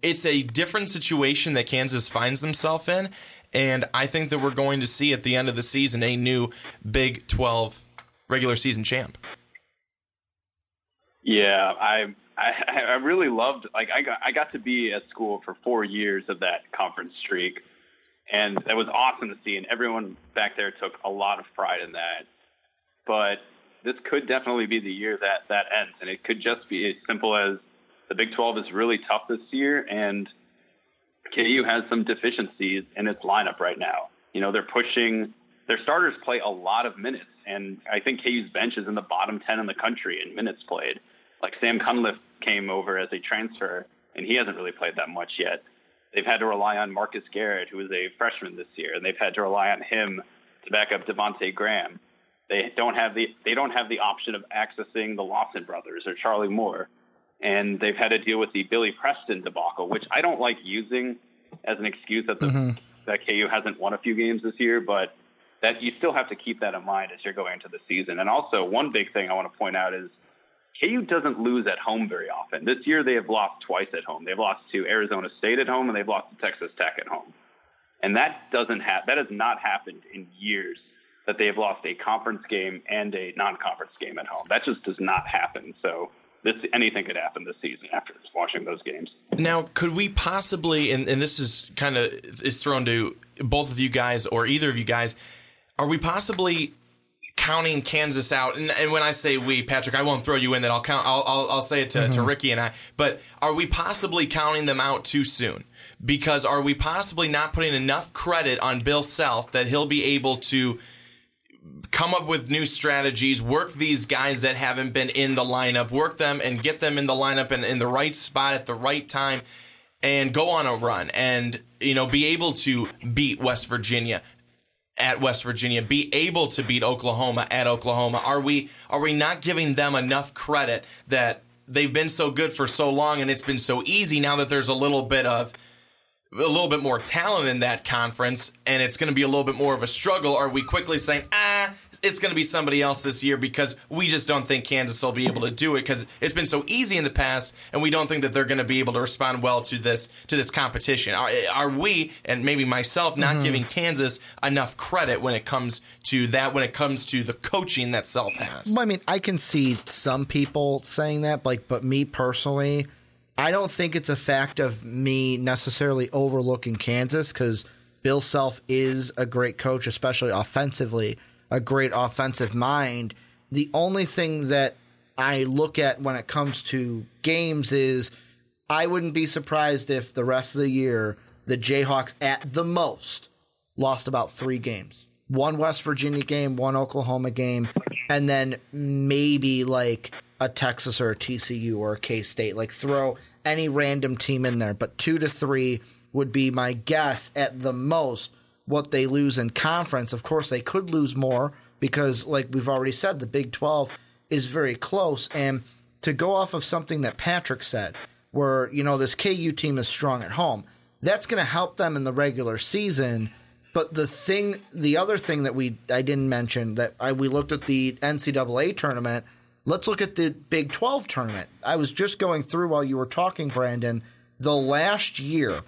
it's a different situation that Kansas finds themselves in. And I think that we're going to see at the end of the season a new Big 12 regular season champ. Yeah, I I, I really loved like I got I got to be at school for four years of that conference streak, and that was awesome to see. And everyone back there took a lot of pride in that. But this could definitely be the year that that ends, and it could just be as simple as the Big 12 is really tough this year, and KU has some deficiencies in its lineup right now. You know, they're pushing their starters play a lot of minutes, and I think KU's bench is in the bottom 10 in the country in minutes played. Like Sam Cunliffe came over as a transfer, and he hasn't really played that much yet. They've had to rely on Marcus Garrett, who is a freshman this year, and they've had to rely on him to back up Devonte Graham. They don't have the they don't have the option of accessing the Lawson brothers or Charlie Moore and they've had to deal with the Billy Preston debacle, which I don't like using as an excuse that the mm-hmm. that KU hasn't won a few games this year, but that you still have to keep that in mind as you're going into the season. And also, one big thing I want to point out is KU doesn't lose at home very often. This year, they have lost twice at home. They've lost to Arizona State at home, and they've lost to Texas Tech at home. And that doesn't have that has not happened in years that they have lost a conference game and a non-conference game at home. That just does not happen. So this anything could happen this season after watching those games. Now, could we possibly, and, and this is kind of is thrown to both of you guys or either of you guys, are we possibly counting Kansas out? And, and when I say we, Patrick, I won't throw you in that. I'll count. I'll I'll, I'll say it to, mm-hmm. to Ricky and I. But are we possibly counting them out too soon? Because are we possibly not putting enough credit on Bill Self that he'll be able to come up with new strategies, work these guys that haven't been in the lineup, work them and get them in the lineup and in the right spot at the right time and go on a run and you know be able to beat West Virginia at West Virginia, be able to beat Oklahoma at Oklahoma. Are we are we not giving them enough credit that they've been so good for so long and it's been so easy now that there's a little bit of a little bit more talent in that conference and it's going to be a little bit more of a struggle? Are we quickly saying, ah, it's going to be somebody else this year because we just don't think Kansas will be able to do it because it's been so easy in the past and we don't think that they're going to be able to respond well to this to this competition. Are, are we and maybe myself not Mm-hmm. giving Kansas enough credit when it comes to that when it comes to the coaching that Self has? Well, I mean, I can see some people saying that, like, but me personally, I don't think it's a fact of me necessarily overlooking Kansas because Bill Self is a great coach, especially offensively, a great offensive mind. The only thing that I look at when it comes to games is I wouldn't be surprised if the rest of the year the Jayhawks at the most lost about three games. One West Virginia game, one Oklahoma game, and then maybe like a Texas or a TCU or a K State. Like throw any random team in there. But two to three would be my guess at the most what they lose in conference. Of course, they could lose more because, like we've already said, the Big 12 is very close. And to go off of something that Patrick said, where, you know, this KU team is strong at home, that's going to help them in the regular season. But the thing, the other thing that we I didn't mention that I, we looked at the NCAA tournament. Let's look at the Big 12 tournament. I was just going through while you were talking, Brandon. The last year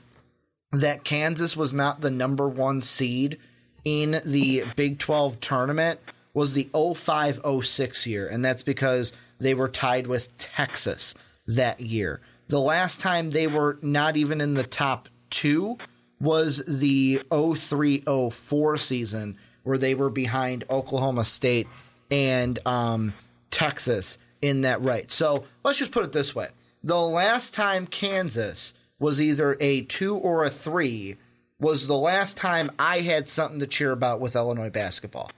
that Kansas was not the number one seed in the Big 12 tournament was the 05 06 year. And that's because they were tied with Texas that year. The last time they were not even in the top two was the 03 04 season, where they were behind Oklahoma State and um, Texas in that right. So let's just put it this way the last time Kansas was either a two or a three was the last time I had something to cheer about with Illinois basketball.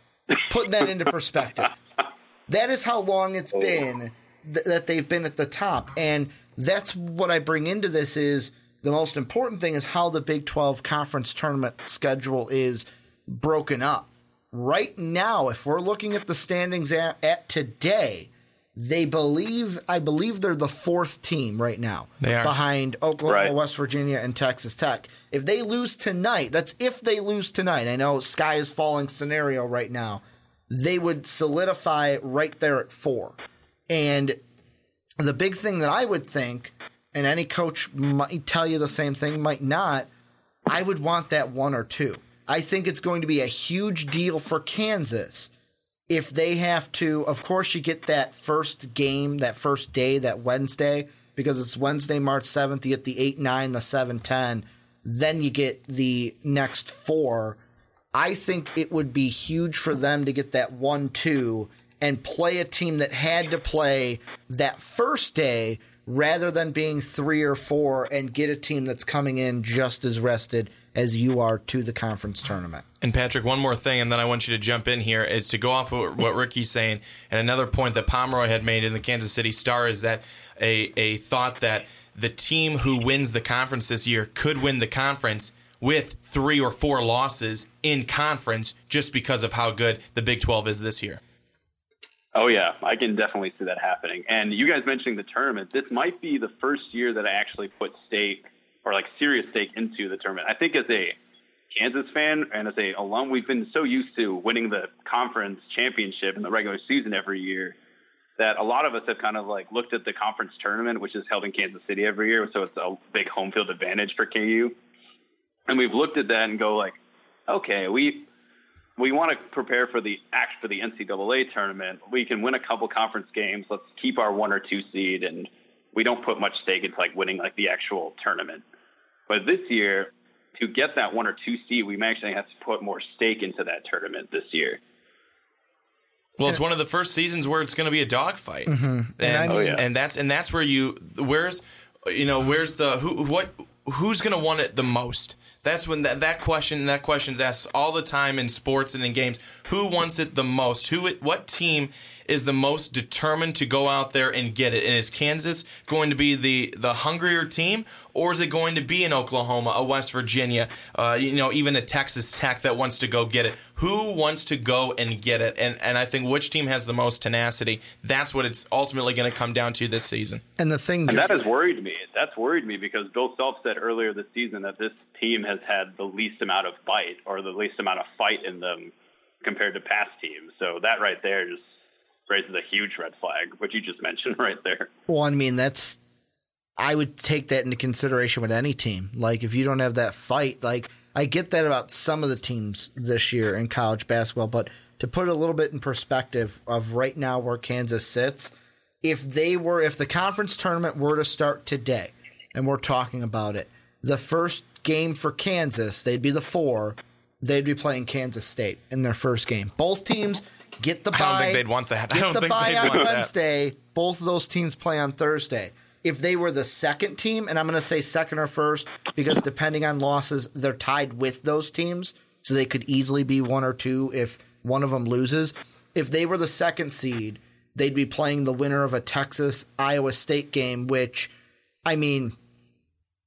Putting that into perspective. That is how long it's been th- that they've been at the top. And that's what I bring into this is the most important thing is how the Big 12 conference tournament schedule is broken up. Right now, if we're looking at the standings at, at today, they believe I believe they're the fourth team right now. They are. behind Oklahoma, Right. West Virginia, and Texas Tech. If they lose tonight, that's if they lose tonight. I know sky is falling scenario right now. They would solidify right there at four. And the big thing that I would think, and any coach might tell you the same thing, might not, I would want that one or two. I think it's going to be a huge deal for Kansas if they have to. Of course, you get that first game, that first day, that Wednesday, because it's Wednesday, March 7th. You get the 8 9, the 7 10. Then you get the next four. I think it would be huge for them to get that 1 2 and play a team that had to play that first day rather than being three or four and get a team that's coming in just as rested as you are to the conference tournament. And Patrick, one more thing, and then I want you to jump in here is to go off of what Ricky's saying. And another point that Pomeroy had made in the Kansas City Star is that a, a thought that the team who wins the conference this year could win the conference with three or four losses in conference just because of how good the Big 12 is this year. Oh yeah, I can definitely see that happening. And you guys mentioning the tournament, this might be the first year that I actually put stake or like serious stake into the tournament. I think as a Kansas fan and as a alum, we've been so used to winning the conference championship in the regular season every year that a lot of us have kind of like looked at the conference tournament, which is held in Kansas City every year, so it's a big home field advantage for KU. And we've looked at that and go like, okay, we we want to prepare for the act for the NCAA tournament. We can win a couple conference games. Let's keep our one or two seed, and we don't put much stake into like winning like the actual tournament. But this year, to get that one or two seed, we may actually have to put more stake into that tournament this year. Well, it's one of the first seasons where it's going to be a dogfight, mm-hmm. and And I mean- Oh, yeah. that's and that's where you where's you know where's the who what who's going to want it the most That's when that, that question that question's asked all the time in sports and in games. Who wants it the most? Who what team is the most determined to go out there and get it? And is Kansas going to be the the hungrier team, or is it going to be an Oklahoma, a West Virginia, uh, you know, even a Texas Tech that wants to go get it? Who wants to go and get it? And and I think which team has the most tenacity. That's what it's ultimately going to come down to this season. And the thing, and that has worried me. That's worried me because Bill Self said earlier this season that this team has had the least amount of bite or the least amount of fight in them compared to past teams. So that right there just raises a huge red flag, what you just mentioned right there. Well, I mean, that's I would take that into consideration with any team. Like if you don't have that fight, like I get that about some of the teams this year in college basketball, but to put a little bit in perspective of right now where Kansas sits, if they were if the conference tournament were to start today and we're talking about it, the first game for Kansas, they'd be the 4, they'd be playing Kansas State in their first game. Both teams get the bye. I don't think they'd want that. Get I don't the think bye on Wednesday. That. Both of those teams play on Thursday. If they were the second team, and I'm going to say second or first, because depending on losses, they're tied with those teams, so they could easily be one or two if one of them loses. If they were the second seed, they'd be playing the winner of a Texas Iowa State game, which, I mean,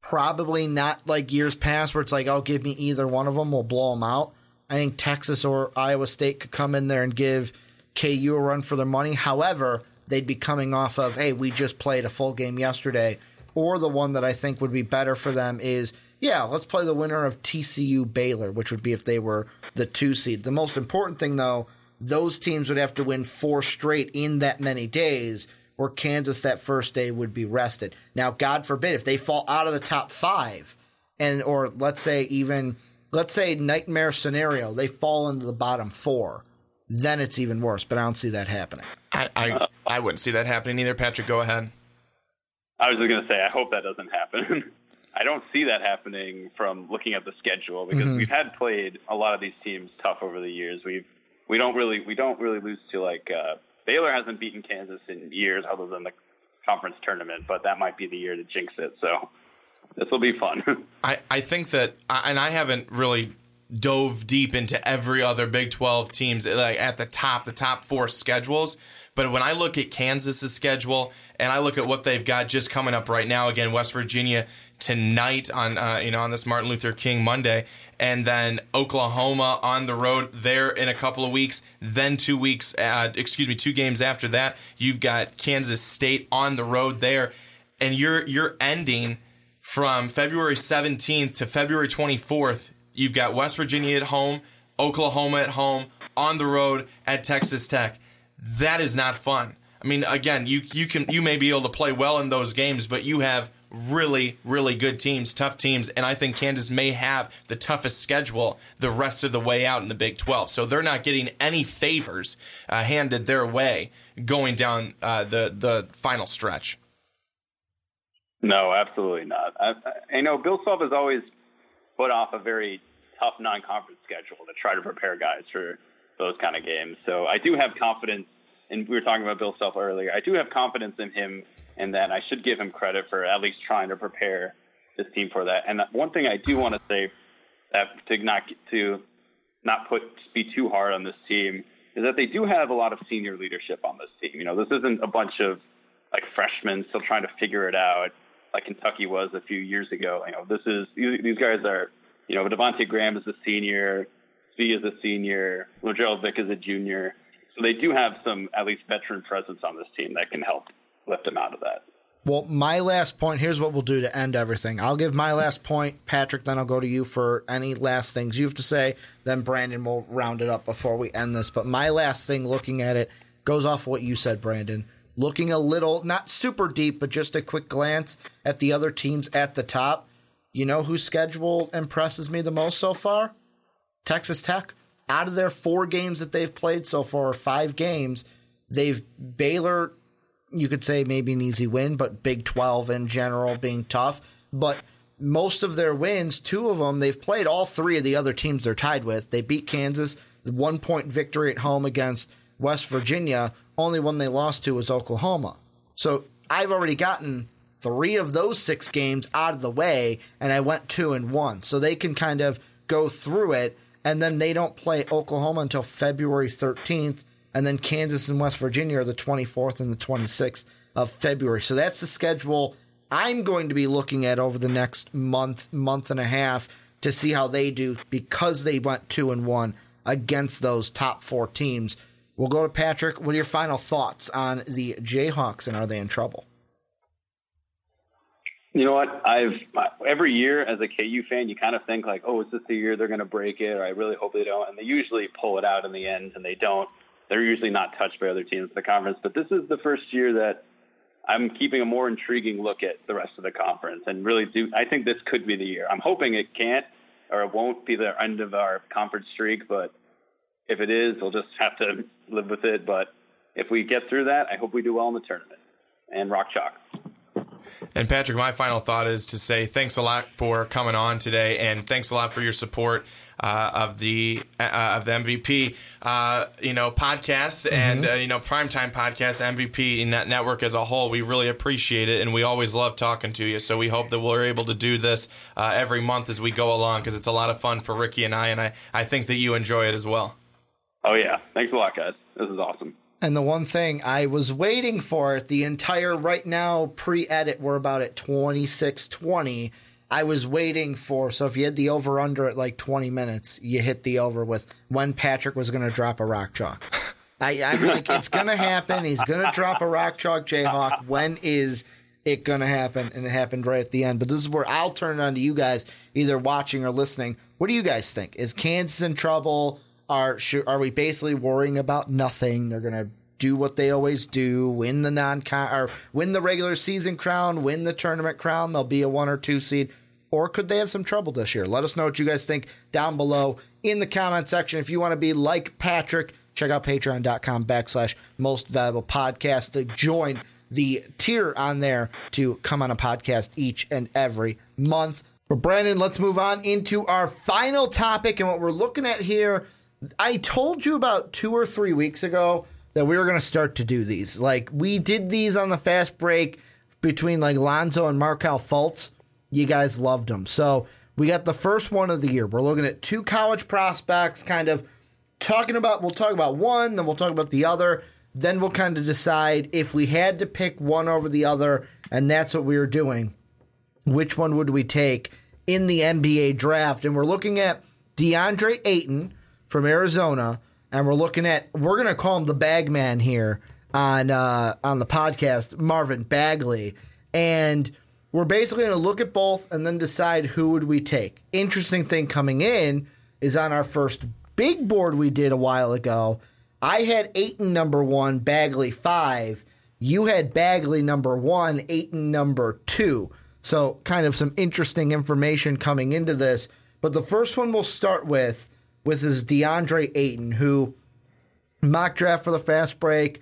probably not like years past where it's like, oh, give me either one of them, we'll blow them out. I think Texas or Iowa State could come in there and give KU a run for their money. However, they'd be coming off of, hey, we just played a full game yesterday. Or the one that I think would be better for them is, yeah, let's play the winner of TCU Baylor, which would be if they were the two seed. The most important thing, though, those teams would have to win four straight in that many days, where Kansas that first day would be rested. Now, God forbid, if they fall out of the top five, and or let's say even let's say nightmare scenario, they fall into the bottom four, then it's even worse. But I don't see that happening. I I, I wouldn't see that happening either. Patrick, go ahead. I was just going to say, I hope that doesn't happen. I don't see that happening from looking at the schedule because mm-hmm. we've had played a lot of these teams tough over the years. We've we don't really we don't really lose to like uh, Baylor hasn't beaten Kansas in years other than the conference tournament, but that might be the year to jinx it. So this will be fun. I, I think that, and I haven't really dove deep into every other Big 12 teams like at the top, the top four schedules. But when I look at Kansas's schedule and I look at what they've got just coming up right now, again, West Virginia tonight on uh, you know on this Martin Luther King Monday, and then Oklahoma on the road there in a couple of weeks. Then two weeks, uh, excuse me, two games after that, you've got Kansas State on the road there, and you're you're ending from February 17th to February 24th, you've got West Virginia at home, Oklahoma at home, on the road at Texas Tech. That is not fun. I mean, again, you you can you may be able to play well in those games, but you have really really good teams, tough teams, and I think Kansas may have the toughest schedule the rest of the way out in the Big 12. So they're not getting any favors uh, handed their way going down uh, the the final stretch. No, absolutely not. I, I know Bill Self has always put off a very tough non-conference schedule to try to prepare guys for those kind of games. So I do have confidence, and we were talking about Bill Self earlier. I do have confidence in him, and that I should give him credit for at least trying to prepare this team for that. And one thing I do want to say that to not to not put be too hard on this team is that they do have a lot of senior leadership on this team. You know, this isn't a bunch of like freshmen still trying to figure it out like Kentucky was a few years ago. You know, this is these guys are, you know, Devonte Graham is a senior, Svi is a senior, Lagerald Vick is a junior. So they do have some at least veteran presence on this team that can help lift them out of that. Well, my last point here's what we'll do to end everything. I'll give my last point, Patrick, then I'll go to you for any last things you have to say. Then Brandon will round it up before we end this. But my last thing looking at it goes off what you said, Brandon looking a little, not super deep, but just a quick glance at the other teams at the top. You know whose schedule impresses me the most so far? Texas Tech. Out of their four games that they've played so far, five games, they've Baylor, you could say maybe an easy win, but Big 12 in general being tough. But most of their wins, two of them, they've played all three of the other teams they're tied with. They beat Kansas, one point victory at home against West Virginia only one they lost to was Oklahoma. So I've already gotten three of those six games out of the way, and I went two and one. So they can kind of go through it, and then they don't play Oklahoma until February 13th, and then Kansas and West Virginia are the 24th and the 26th of February. So that's the schedule I'm going to be looking at over the next month, month and a half to see how they do because they went two and one against those top four teams. We'll go to Patrick. What are your final thoughts on the Jayhawks and are they in trouble? You know what? I've every year as a KU fan, you kind of think like, oh, is this the year they're going to break it? Or I really hope they don't. And they usually pull it out in the end, and they don't. They're usually not touched by other teams in the conference. But this is the first year that I'm keeping a more intriguing look at the rest of the conference, and really do. I think this could be the year. I'm hoping it can't or it won't be the end of our conference streak, but if it is, we'll just have to live with it. But if we get through that, I hope we do well in the tournament and rock chalk. And Patrick, my final thought is to say thanks a lot for coming on today, and thanks a lot for your support uh, of the uh, of the MVP, uh, you know, podcast mm-hmm. and uh, you know primetime podcast MVP net network as a whole. We really appreciate it, and we always love talking to you. So we hope that we're able to do this uh, every month as we go along because it's a lot of fun for Ricky and I, and I I think that you enjoy it as well. Oh yeah, thanks a lot, guys. This is awesome. And the one thing I was waiting for the entire right now pre edit, we're about at 2620. I was waiting for, so if you had the over under at like 20 minutes, you hit the over with when Patrick was going to drop a rock chalk. I, I'm like, it's going to happen. He's going to drop a rock chalk Jayhawk. When is it going to happen? And it happened right at the end. But this is where I'll turn it on to you guys, either watching or listening. What do you guys think? Is Kansas in trouble? Are are we basically worrying about nothing? They're gonna do what they always do, win the non con or win the regular season crown, win the tournament crown. They'll be a one or two seed. Or could they have some trouble this year? Let us know what you guys think down below in the comment section. If you want to be like Patrick, check out patreon.com backslash most valuable podcast to join the tier on there to come on a podcast each and every month. But Brandon, let's move on into our final topic. And what we're looking at here I told you about two or three weeks ago that we were going to start to do these. Like we did these on the fast break between like Lonzo and Markelle Fultz. You guys loved them. So we got the first one of the year. We're looking at two college prospects, kind of talking about. We'll talk about one, then we'll talk about the other. Then we'll kind of decide if we had to pick one over the other, and that's what we were doing. Which one would we take in the NBA draft? And we're looking at DeAndre Ayton from Arizona, and we're looking at we're gonna call him the Bagman here on uh, on the podcast, Marvin Bagley, and we're basically gonna look at both and then decide who would we take. Interesting thing coming in is on our first big board we did a while ago. I had Ayton number one, Bagley five. You had Bagley number one, Ayton number two. So, kind of some interesting information coming into this. But the first one we'll start with with his DeAndre Ayton, who mock draft for the fast break.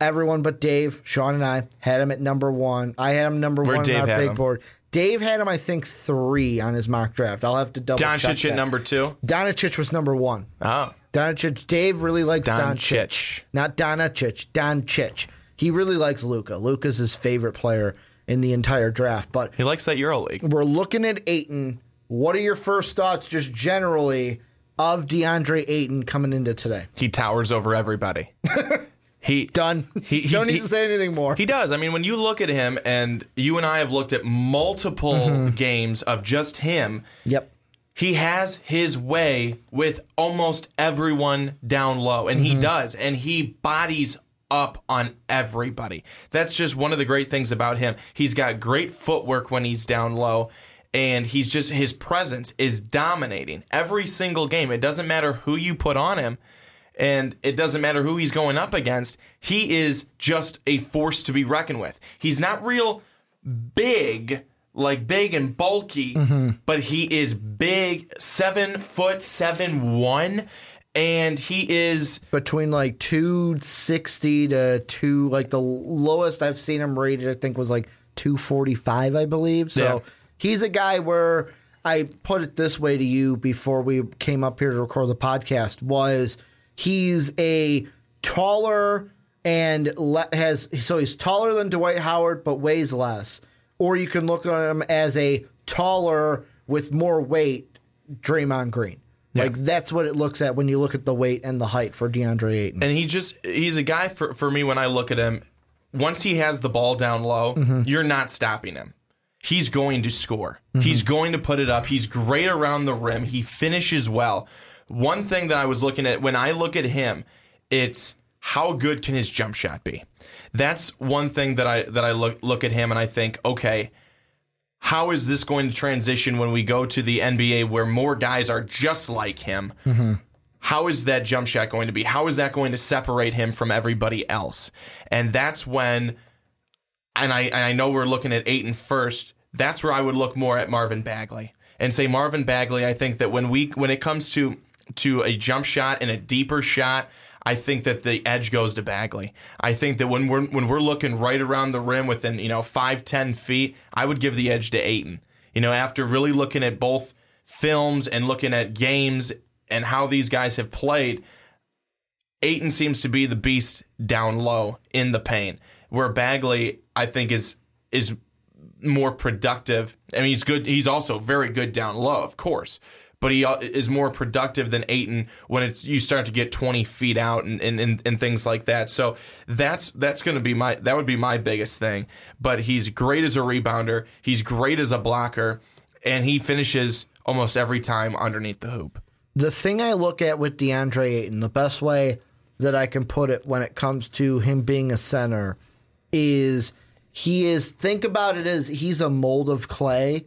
Everyone but Dave, Sean, and I had him at number one. I had him number Where one Dave on our big him? board. Dave had him, I think, three on his mock draft. I'll have to double check Doncic at number two. Doncic was number one. Oh, Doncic. Dave really likes Doncic. Doncic. Not Doncic. Doncic. He really likes Luka. Luka's his favorite player in the entire draft. But he likes that Euro League. we're looking at Ayton. What are your first thoughts, just generally, of DeAndre Ayton coming into today? He towers over everybody. he Done. He, he- Don't need he- to say anything more. He does. I mean, when you look at him, and you and I have looked at multiple Mm-hmm. games of just him, yep. he has his way with almost everyone down low, and he does, and he bodies up on everybody. That's just one of the great things about him. He's got great footwork when he's down low. And he's just his presence is dominating every single game. It doesn't matter who you put on him, and it doesn't matter who he's going up against. He is just a force to be reckoned with. He's not real big, like big and bulky, mm-hmm. but he is big, seven foot seven one, and he is Between like 260 to two, like the lowest I've seen him rated, I think was like 245, I believe. So Yeah. He's a guy where I put it this way to you before we came up here to record the podcast was he's a taller and le- has so he's taller than Dwight Howard but weighs less. or you can look at him as a taller with more weight Draymond Green. Like that's what it looks at when you look at the weight and the height for DeAndre Ayton. And he just he's a guy for for me when I look at him, once he has the ball down low, mm-hmm. you're not stopping him. He's going to score. He's mm-hmm. going to put it up. He's great around the rim. He finishes well. One thing that I was looking at when I look at him, it's how good can his jump shot be? That's one thing that I that I look look at him and I think, okay, how is this going to transition when we go to the NBA where more guys are just like him? Mm-hmm. How is that jump shot going to be? How is that going to separate him from everybody else? And that's when, and I, and I know we're looking at Ayton first. That's where I would look more at Marvin Bagley and say Marvin Bagley. I think that when we when it comes to to a jump shot and a deeper shot, I think that the edge goes to Bagley. I think that when we're when we're looking right around the rim within you know five ten feet, I would give the edge to Ayton. You know, after really looking at both films and looking at games and how these guys have played, Ayton seems to be the beast down low in the paint, where Bagley I think is is more productive. I mean, he's good. He's also very good down low, of course, but he uh, is more productive than Ayton when it's you start to get twenty feet out and and, and, and things like that. So that's that's going to be my that would be my biggest thing. But he's great as a rebounder. He's great as a blocker, and he finishes almost every time underneath the hoop. the thing I look at with DeAndre Ayton, the best way that I can put it when it comes to him being a center is he is think about it as he's a mold of clay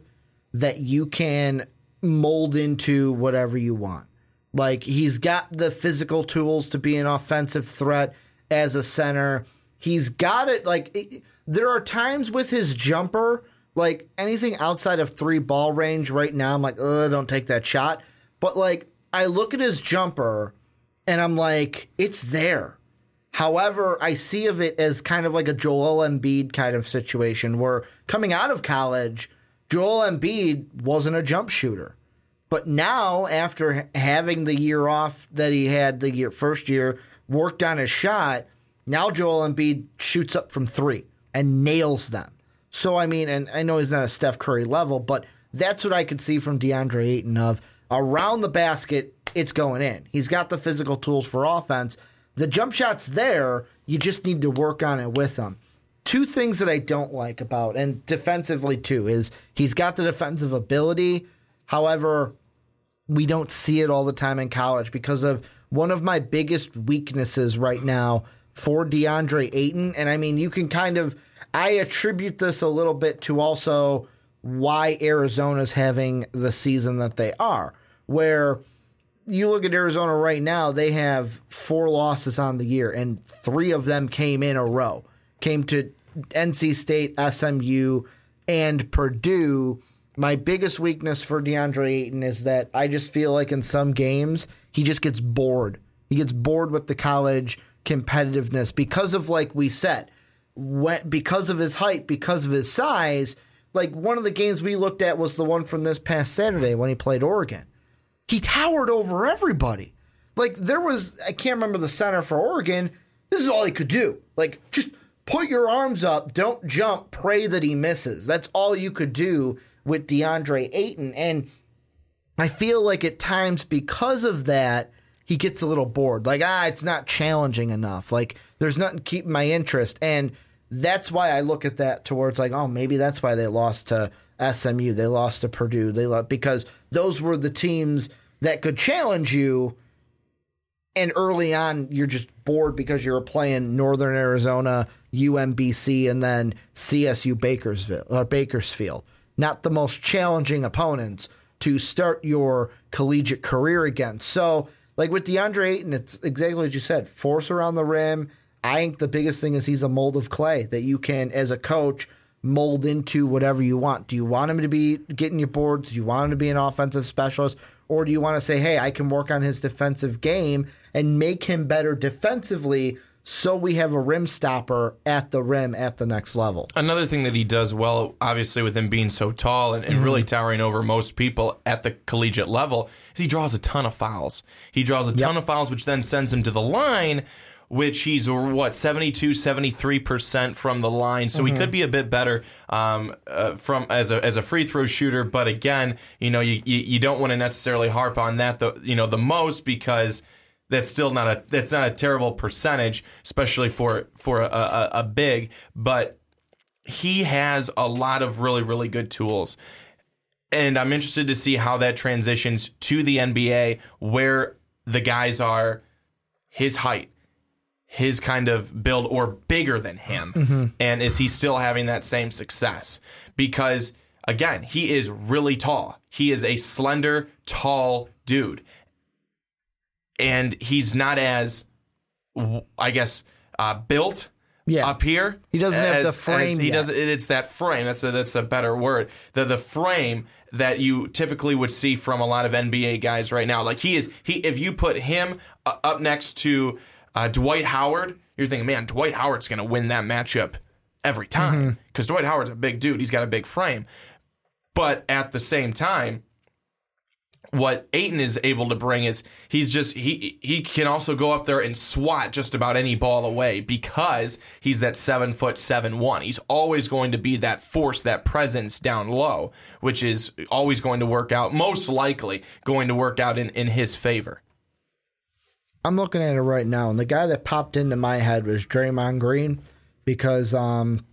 that you can mold into whatever you want. Like he's got the physical tools to be an offensive threat as a center. He's got it like it, there are times with his jumper like anything outside of 3 ball range right now I'm like, "Ugh, don't take that shot." But like I look at his jumper and I'm like, it's there. However, I see of it as kind of like a Joel Embiid kind of situation where coming out of college, Joel Embiid wasn't a jump shooter. But now, after having the year off that he had the year first year, worked on his shot, now Joel Embiid shoots up from three and nails them. So I mean, and I know he's not a Steph Curry level, but that's what I could see from DeAndre Ayton of around the basket, it's going in. He's got the physical tools for offense. The jump shot's there. You just need to work on it with him. Two things that I don't like about, and defensively too, is he's got the defensive ability. However, we don't see it all the time in college because of one of my biggest weaknesses right now for DeAndre Ayton. And I mean, you can kind of, I attribute this a little bit to also why Arizona's having the season that they are, where you look at Arizona right now, they have four losses on the year, and three of them came in a row. Came to NC State, SMU, and Purdue. My biggest weakness for DeAndre Ayton is that I just feel like in some games he just gets bored. He gets bored with the college competitiveness because of like we said, what because of his height, because of his size. Like one of the games we looked at was the one from this past Saturday when he played Oregon he towered over everybody. Like there was, I can't remember the center for Oregon. This is all he could do. Like just put your arms up, don't jump, pray that he misses. That's all you could do with DeAndre Ayton. And I feel like at times because of that, he gets a little bored. Like, ah, it's not challenging enough. Like there's nothing keeping my interest. And that's why I look at that towards like, oh, maybe that's why they lost to SMU. They lost to Purdue. They lost because those were the teams that could challenge you. And early on, you're just bored because you're playing Northern Arizona, UMBC, and then CSU Bakersville or Bakersfield. Not the most challenging opponents to start your collegiate career against. So, like with DeAndre Ayton, it's exactly what you said. Force around the rim. I think the biggest thing is he's a mold of clay that you can, as a coach, mold into whatever you want. Do you want him to be getting you boards? Do you want him to be an offensive specialist? Or do you want to say, hey, I can work on his defensive game and make him better defensively so we have a rim stopper at the rim at the next level? Another thing that he does well, obviously, with him being so tall and, and Mm-hmm. really towering over most people at the collegiate level, is he draws a ton of fouls. He draws a ton of fouls, which then sends him to the line, which he's what 72 73% from the line. So he could be a bit better um, uh, from as a as a free throw shooter. But again you know you you, you don't want to necessarily harp on that the you know the most because that's still not a that's not a terrible percentage especially for for a, a, a big. But he has a lot of really really good tools. And I'm interested to see how that transitions to the NBA where the guys are his height, his kind of build, or bigger than him. And is he still having that same success? Because again, he is really tall. He is a slender, tall dude. And he's not as, I guess, uh, built Yeah. up here. He doesn't have the frame he yet. doesn't. It's that frame. That's a that's a better word. The the frame that you typically would see from a lot of NBA guys right now. Like he is he. If you put him uh, up next to uh, Dwight Howard, you're thinking, man, Dwight Howard's going to win that matchup every Mm-hmm. time because Dwight Howard's a big dude. He's got a big frame. But at the same time, what Ayton is able to bring is he's just he he can also go up there and swat just about any ball away because he's that seven foot seven one. He's always going to be that force, that presence down low, which is always going to work out, most likely going to work out in, in his favor. I'm looking at it right now, and the guy that popped into my head was Draymond Green because um,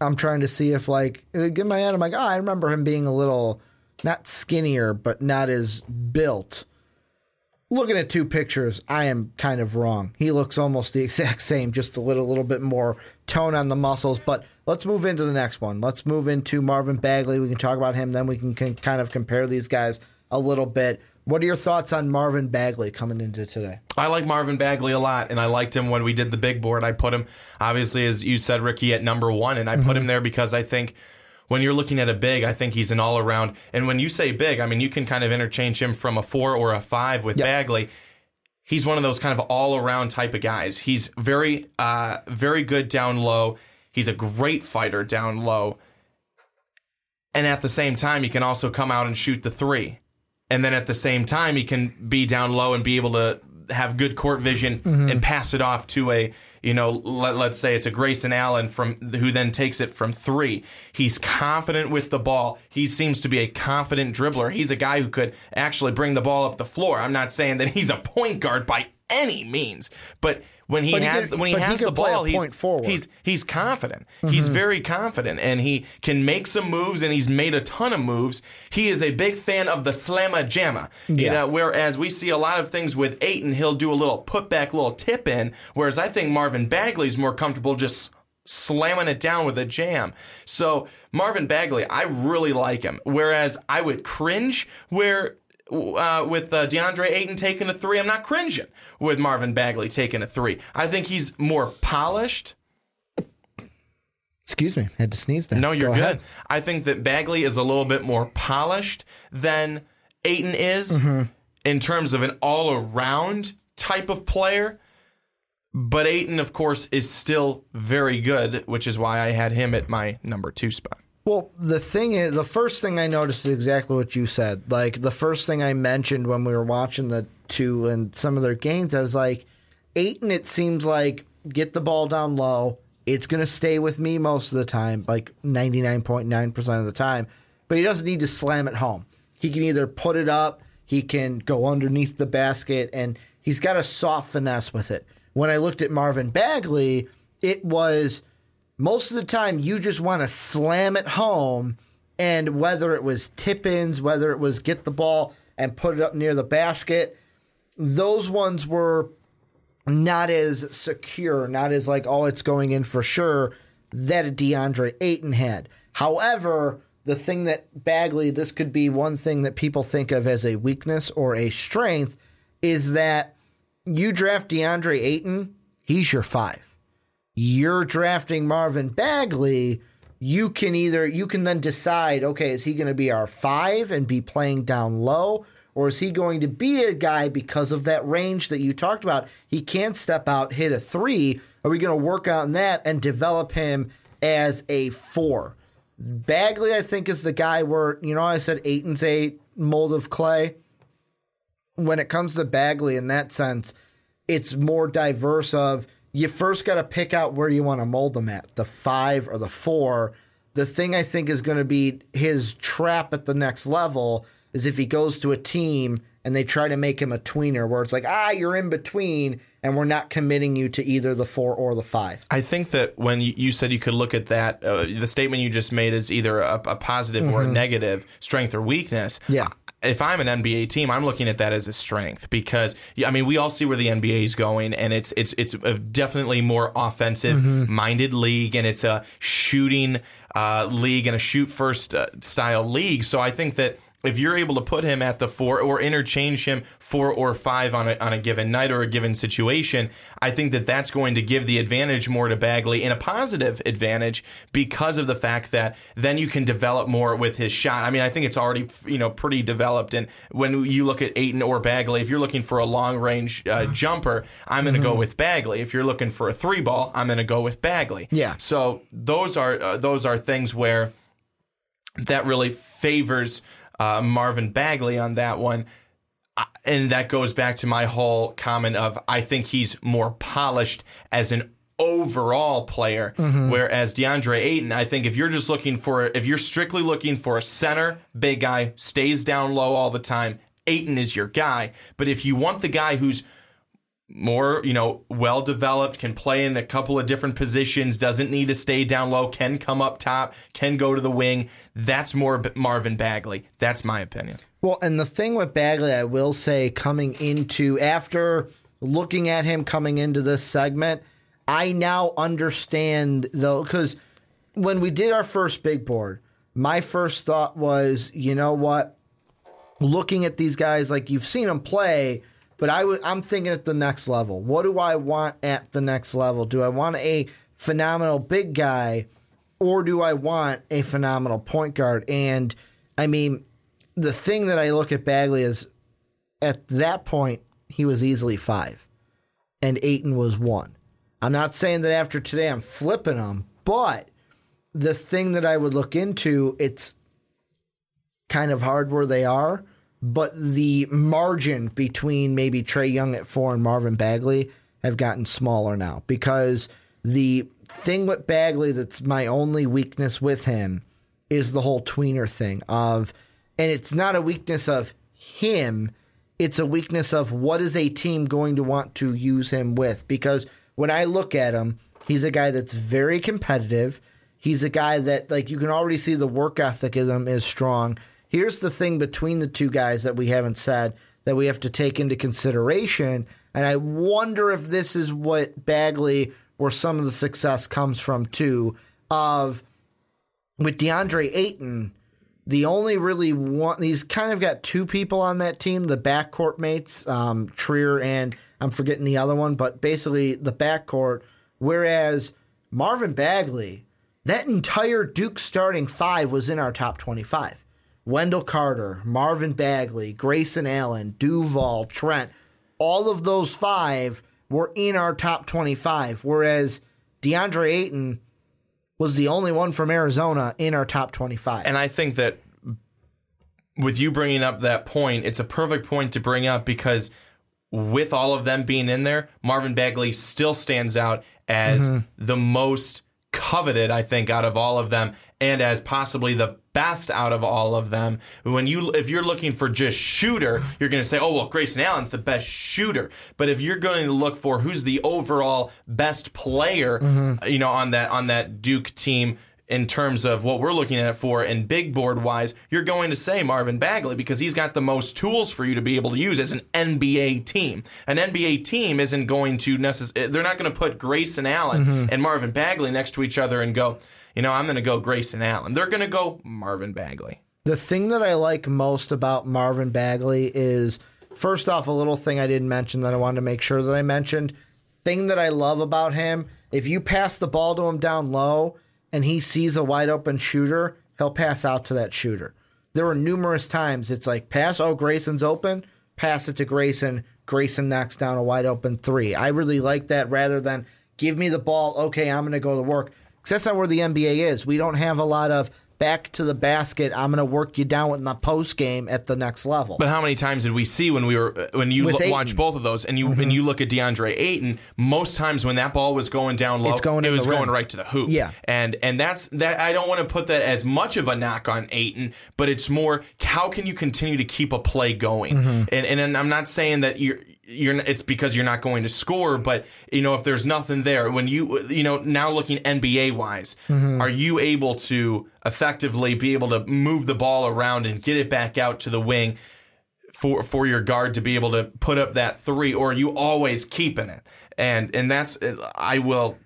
I'm trying to see if like in my head I'm like, oh, I remember him being a little not skinnier, but not as built. Looking at two pictures, I am kind of wrong. He looks almost the exact same, just a little little bit more tone on the muscles. But let's move into the next one. Let's move into Marvin Bagley. We can talk about him, then we can, can kind of compare these guys a little bit. What are your thoughts on Marvin Bagley coming into today? I like Marvin Bagley a lot, and I liked him when we did the big board. I put him, obviously, as you said, Ricky, at number one, and I put him there because I think when you're looking at a big, I think he's an all around. And when you say big, I mean, you can kind of interchange him from a four or a five with Bagley. He's one of those kind of all around type of guys. He's very, uh, very good down low. He's a great fighter down low. And at the same time, he can also come out and shoot the three and then at the same time he can be down low and be able to have good court vision mm-hmm. and pass it off to a you know let, let's say it's a Grayson Allen from who then takes it from 3 he's confident with the ball. He seems to be a confident dribbler. He's a guy who could actually bring the ball up the floor. I'm not saying that he's a point guard by any means but when he he has could- when he but he has the ball he's point he's he's confident. Mm-hmm. He's very confident and he can make some moves and he's made a ton of moves. He is a big fan of the slamma jamma. You know, whereas we see a lot of things with Ayton, he'll do a little putback, little tip in, whereas I think Marvin Bagley's more comfortable just slamming it down with a jam. So Marvin Bagley, I really like him. Whereas I would cringe where uh, with uh, DeAndre Ayton taking a three, I'm not cringing with Marvin Bagley taking a three. I think he's more polished. Excuse me, I had to sneeze there. No, you're Go good. ahead. I think that Bagley is a little bit more polished than Ayton is Mm-hmm. in terms of an all around type of player. But Ayton, of course, is still very good, which is why I had him at my number two spot. Well, the thing is, the first thing I noticed is exactly what you said. Like the first thing I mentioned when we were watching the two and some of their games, I was like, Ayton. It seems like get the ball down low. It's going to stay with me most of the time, like ninety nine point nine percent of the time. But he doesn't need to slam it home. He can either put it up, he can go underneath the basket, and he's got a soft finesse with it. When I looked at Marvin Bagley, it was most of the time you just want to slam it home and whether it was tip ins whether it was get the ball and put it up near the basket those ones were not as secure not as like oh it's going in for sure that a DeAndre Ayton had. However the thing that Bagley this could be one thing that people think of as a weakness or a strength is that you draft DeAndre Ayton he's your 5 you're drafting Marvin Bagley, you can either you can then decide, okay, is he going to be our five and be playing down low, or is he going to be a guy because of that range that you talked about? He can step out, hit a three. Are we going to work on that and develop him as a four? Bagley, I think, is the guy where you know I said Ayton's a mold of clay. When it comes to Bagley, in that sense, it's more diverse of you first got to pick out where you want to mold them at, the 5 or the 4. The thing I think is going to be his trap at the next level is if he goes to a team and they try to make him a tweener where it's like, ah, you're in between and we're not committing you to either the four or the five. I think that when you, you said you could look at that, uh, the statement you just made is either a, a positive or a negative strength or weakness. Yeah. If I'm an NBA team, I'm looking at that as a strength because I mean we all see where the NBA is going, and it's it's it's a definitely more offensive minded league, and it's a shooting uh, league and a shoot first uh, style league. So I think that if you're able to put him at the four or interchange him four or five on a, on a given night or a given situation, I think that that's going to give the advantage more to Bagley in a positive advantage because of the fact that then you can develop more with his shot. I mean, I think it's already you know pretty developed. And when you look at Ayton or Bagley, if you're looking for a long range uh, jumper, I'm going to go with Bagley. If you're looking for a three ball, I'm going to go with Bagley. Yeah. So those are uh, those are things where that really favors uh, Marvin Bagley on that one. And that goes back to my whole comment of I think he's more polished as an overall player, whereas DeAndre Ayton, I think if you're just looking for, if you're strictly looking for a center, big guy, stays down low all the time, Ayton is your guy. But if you want the guy who's more, you know, well developed, can play in a couple of different positions, doesn't need to stay down low, can come up top, can go to the wing. That's more Marvin Bagley. That's my opinion. Well, and the thing with Bagley, I will say, coming into after looking at him coming into this segment, I now understand though because when we did our first big board, my first thought was, you know what? Looking at these guys, like you've seen them play, but I w- I'm thinking at the next level. What do I want at the next level? Do I want a phenomenal big guy, or do I want a phenomenal point guard? And I mean, the thing that I look at Bagley is at that point, he was easily five, and Ayton was one. I'm not saying that after today I'm flipping him, but the thing that I would look into, it's kind of hard where they are, but the margin between maybe Trae Young at four and Marvin Bagley have gotten smaller now because the thing with Bagley that's my only weakness with him is the whole tweener thing of and it's not a weakness of him it's a weakness of what is a team going to want to use him with. Because when I look at him he's a guy that's very competitive. He's a guy that like you can already see the work ethic is strong here's the thing between the two guys that we haven't said that we have to take into consideration and I wonder if this is what Bagley where some of the success comes from too of with DeAndre Ayton, the only really one he's kind of got two people on that team, the backcourt mates, um, Trier and I'm forgetting the other one, but basically the backcourt. Whereas Marvin Bagley, that entire Duke starting five was in our top 25. Wendell Carter, Marvin Bagley, Grayson Allen, Duval, Trent, all of those five were in our top 25. Whereas DeAndre Ayton was the only one from Arizona in our top 25. And I think that with you bringing up that point, it's a perfect point to bring up because with all of them being in there, Marvin Bagley still stands out as mm-hmm. the most coveted, I think, out of all of them, and as possibly the best out of all of them. When you, if you're looking for just shooter, you're going to say, "Oh well, Grayson Allen's the best shooter." But if you're going to look for who's the overall best player, mm-hmm. you know, on that on that Duke team. In terms of what we're looking at for and big board wise, you're going to say Marvin Bagley because he's got the most tools for you to be able to use as an NBA team. An NBA team isn't going to necessarily, they're not going to put Grayson Allen mm-hmm. and Marvin Bagley next to each other and go, you know, I'm going to go Grayson Allen. They're going to go Marvin Bagley. The thing that I like most about Marvin Bagley is first off, a little thing I didn't mention that I wanted to make sure that I mentioned. Thing that I love about him, if you pass the ball to him down low and he sees a wide open shooter, he'll pass out to that shooter. There were numerous times it's like pass, oh, Grayson's open, pass it to Grayson. Grayson knocks down a wide open three. I really like that rather than give me the ball, okay, I'm going to go to work. Because that's not where the NBA is. We don't have a lot of back to the basket. I'm going to work you down with my post game at the next level. But how many times did we see when we were when you lo- watch both of those and you and you look at DeAndre Ayton? Most times when that ball was going down low, It's going it was going right to the hoop. Yeah. and and that's that. I don't want to put that as much of a knock on Ayton, but it's more how can you continue to keep a play going? Mm-hmm. And and then I'm not saying that you're. You're, it's because you're not going to score, but you know if there's nothing there, when you you know now looking NBA wise, Mm-hmm. are you able to effectively be able to move the ball around and get it back out to the wing? for for your guard to be able to put up that three, or are you always keeping it? And and that's I will,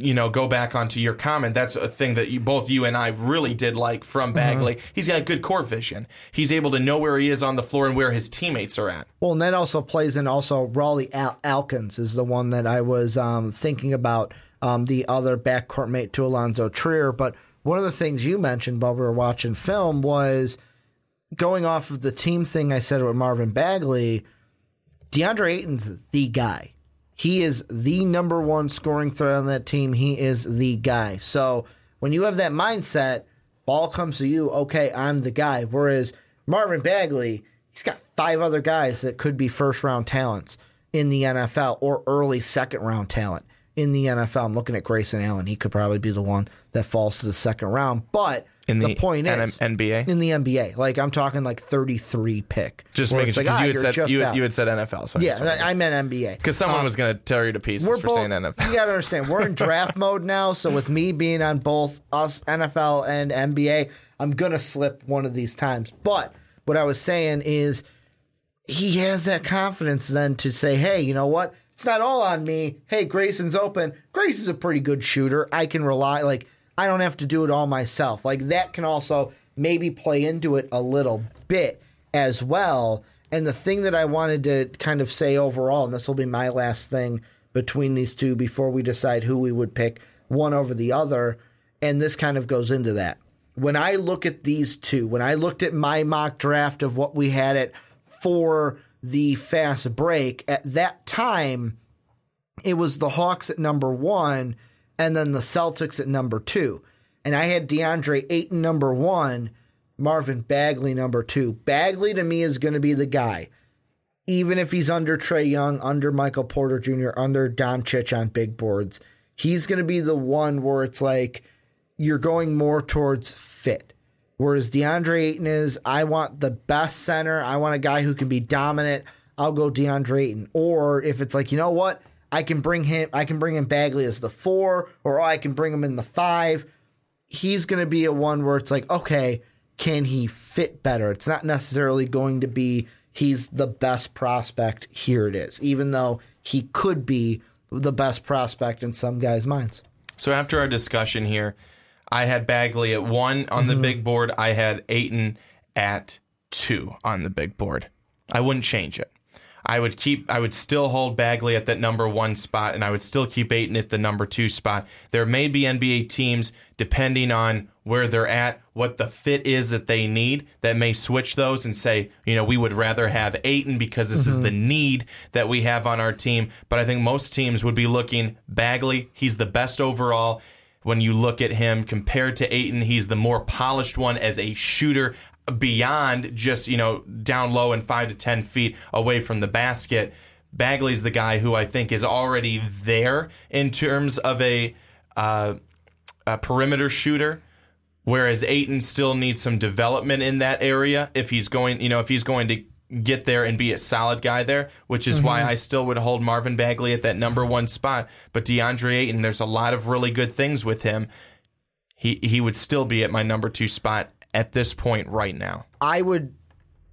you know, go back onto your comment. That's a thing that you both you and I really did like from Bagley. He's got good court vision. He's able to know where he is on the floor and where his teammates are at. Well, and that also plays in also Rawle Al- Alkins is the one that I was um, thinking about, um, the other backcourt mate to Alonzo Trier. But one of the things you mentioned while we were watching film was going off of the team thing I said with Marvin Bagley, DeAndre Ayton's the guy. He is the number one scoring threat on that team. He is the guy. So when you have that mindset, ball comes to you, okay, I'm the guy. Whereas Marvin Bagley, he's got five other guys that could be first round talents in the NFL or early second round talent in the NFL. I'm looking at Grayson Allen. He could probably be the one that falls to the second round. But In the point N- is NBA? in the NBA. Like I'm talking like 33 pick. Just making sure like, because ah, you had said you, you had said NFL. So yeah, I, I meant NBA. because someone was going to tear you to pieces for both, saying NFL. You gotta understand, we're in draft mode now. So with me being on both us NFL and NBA, I'm gonna slip one of these times. But what I was saying is, he has that confidence then to say, hey, you know what? It's not all on me. Hey, Grayson's open. Grayson's a pretty good shooter. I can rely. Like I don't have to do it all myself. Like that can also maybe play into it a little bit as well. And the thing that I wanted to kind of say overall, and this will be my last thing between these two before we decide who we would pick one over the other, and this kind of goes into that. When I look at these two, when I looked at my mock draft of what we had it for the fast break, at that time, it was the Hawks at number one and then the Celtics at number two. And I had DeAndre Ayton number one, Marvin Bagley number two. Bagley to me is going to be the guy, even if he's under Trae Young, under Michael Porter Jr., under Doncic on big boards. He's going to be the one where it's like you're going more towards fit. Whereas DeAndre Ayton is, I want the best center. I want a guy who can be dominant. I'll go DeAndre Ayton. Or if it's like, you know what, I can bring him, I can bring in Bagley as the four, or I can bring him in the five. He's going to be a one where it's like, okay, can he fit better? It's not necessarily going to be he's the best prospect. Here it is, even though he could be the best prospect in some guys' minds. So after our discussion here, I had Bagley at one on Mm-hmm. the big board. I had Ayton at two on the big board. I wouldn't change it. I would keep. I would still hold Bagley at that number one spot, and I would still keep Ayton at the number two spot. There may be NBA teams, depending on where they're at, what the fit is that they need, that may switch those and say, you know, we would rather have Ayton because this is the mm-hmm. need that we have on our team. But I think most teams would be looking Bagley. He's the best overall when you look at him compared to Ayton, he's the more polished one as a shooter beyond just, you know, down low and five to 10 feet away from the basket. Bagley's the guy who I think is already there in terms of a, uh, a perimeter shooter. Whereas Ayton still needs some development in that area if he's going, you know, if he's going to get there and be a solid guy there, which is why mm-hmm. I still would hold Marvin Bagley at that number one spot. But DeAndre Ayton, there's a lot of really good things with him. He he would still be at my number two spot at this point right now. I would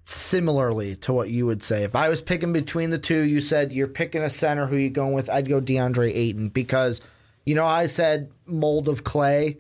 similarly to what you would say. If I was picking between the two, you said you're picking a center, who you going with? I'd go DeAndre Ayton because, you know, I said mold of clay.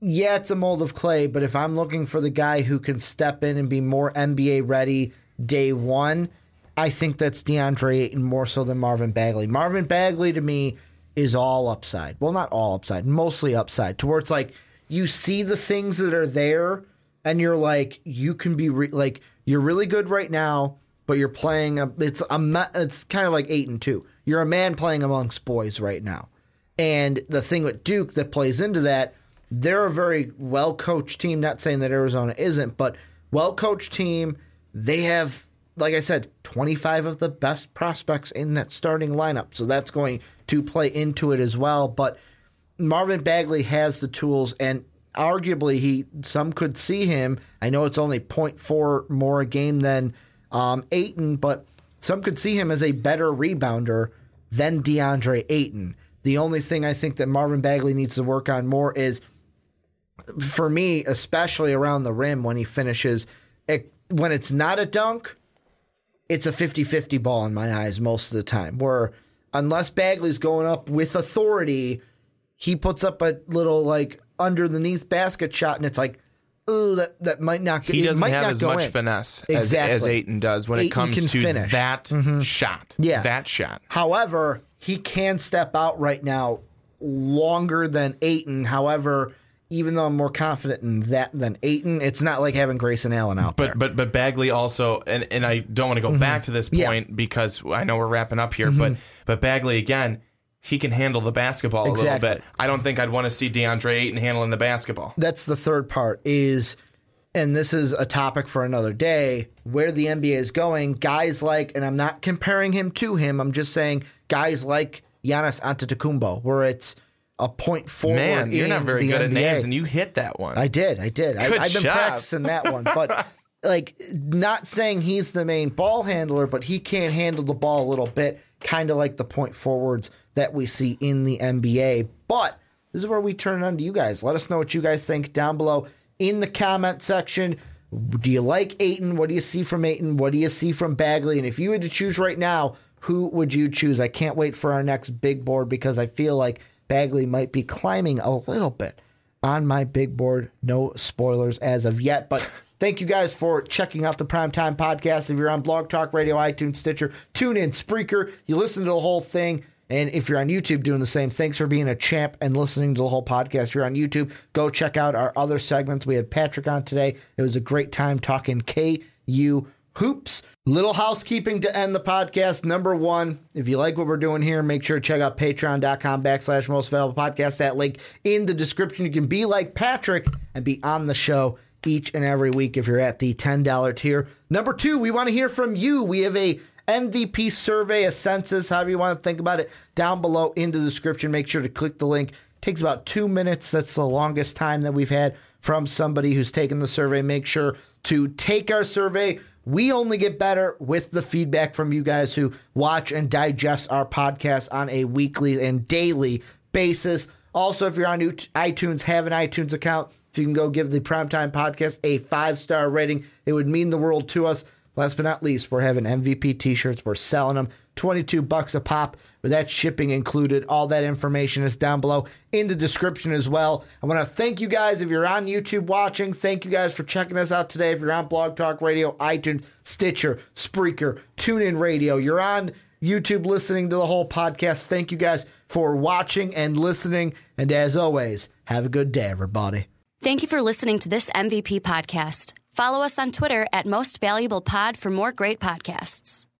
Yeah, it's a mold of clay, but if I'm looking for the guy who can step in and be more NBA ready day one, I think that's DeAndre Ayton more so than Marvin Bagley. Marvin Bagley to me is all upside. Well, not all upside, mostly upside. To where it's like you see the things that are there, and you're like, you can be re- like you're really good right now, but you're playing. A, it's a it's kind of like eight and two. You're a man playing amongst boys right now, and the thing with Duke that plays into that they're a very well coached team. Not saying that Arizona isn't, but well coached team. They have, like I said, 25 of the best prospects in that starting lineup. So that's going to play into it as well. But Marvin Bagley has the tools, and arguably, he some could see him. I know it's only 0.4 more a game than um, Ayton, but some could see him as a better rebounder than DeAndre Ayton. The only thing I think that Marvin Bagley needs to work on more is, for me, especially around the rim when he finishes, it, when it's not a dunk, it's a 50 50 ball in my eyes most of the time. Where unless Bagley's going up with authority, he puts up a little like underneath basket shot, and it's like, ooh, that, that might not go He doesn't might have not as much in. finesse Exactly. as, as Ayton does when it comes to finish. that mm-hmm. shot. Yeah. That shot. However, he can step out right now longer than Ayton. However, even though I'm more confident in that than Ayton, it's not like having Grayson Allen out there. But but but Bagley also and, and I don't want to go back to this Mm-hmm. Yeah. Mm-hmm. point because I know we're wrapping up here, but but Bagley again, he can handle the basketball a Exactly. little bit. I don't think I'd want to see DeAndre Ayton handling the basketball. that's the third part is and this is a topic for another day where the NBA is going guys like and I'm not comparing him to him I'm just saying guys like Giannis Antetokounmpo where it's a point forward Man, you're not very good at NBA. names and you hit that one. I did. I did. I, Good I've been job. practicing that one. But, like, not saying he's the main ball handler, but he can handle the ball a little bit, kind of like the point forwards that we see in the NBA. But this is where we turn it on to you guys. Let us know what you guys think down below in the comment section. Do you like Ayton? What do you see from Ayton? What do you see from Bagley? And if you had to choose right now, who would you choose? I can't wait for our next big board because I feel like Bagley might be climbing a little bit on my big board. No spoilers as of yet, but thank you guys for checking out the Primetime Podcast. If you're on Blog Talk Radio, iTunes, Stitcher, TuneIn, Spreaker, you listen to the whole thing. And if you're on YouTube doing the same, thanks for being a champ and listening to the whole podcast. If you're on YouTube, go check out our other segments. We had Patrick on today. It was a great time talking KU hoops. Little housekeeping to end the podcast. Number one, if you like what we're doing here, make sure to check out patreon.com backslash most valuable podcast. That link in the description. You can be like Patrick and be on the show each and every week if you're at the $10 tier. Number two, we want to hear from you. We have a MVP survey, a census, however you want to think about it, down below in the description. Make sure to click the link. takes about two minutes. That's the longest time that we've had from somebody who's taken the survey. Make sure to take our survey. We only get better with the feedback from you guys who watch and digest our podcast on a weekly and daily basis. Also, if you're on iTunes, have an iTunes account. If you can go give the Primetime Podcast a five star rating, it would mean the world to us. Last but not least, we're having MVP t-shirts. We're selling them 22 bucks a pop with that shipping included. All that information is down below in the description as well. I want to thank you guys if you're on YouTube watching. Thank you guys for checking us out today. If you're on Blog Talk Radio, iTunes, Stitcher, Spreaker, TuneIn Radio, you're on YouTube listening to the whole podcast. Thank you guys for watching and listening. And as always, have a good day, everybody. Thank you for listening to this MVP podcast. Follow us on Twitter at Most Valuable Pod for more great podcasts.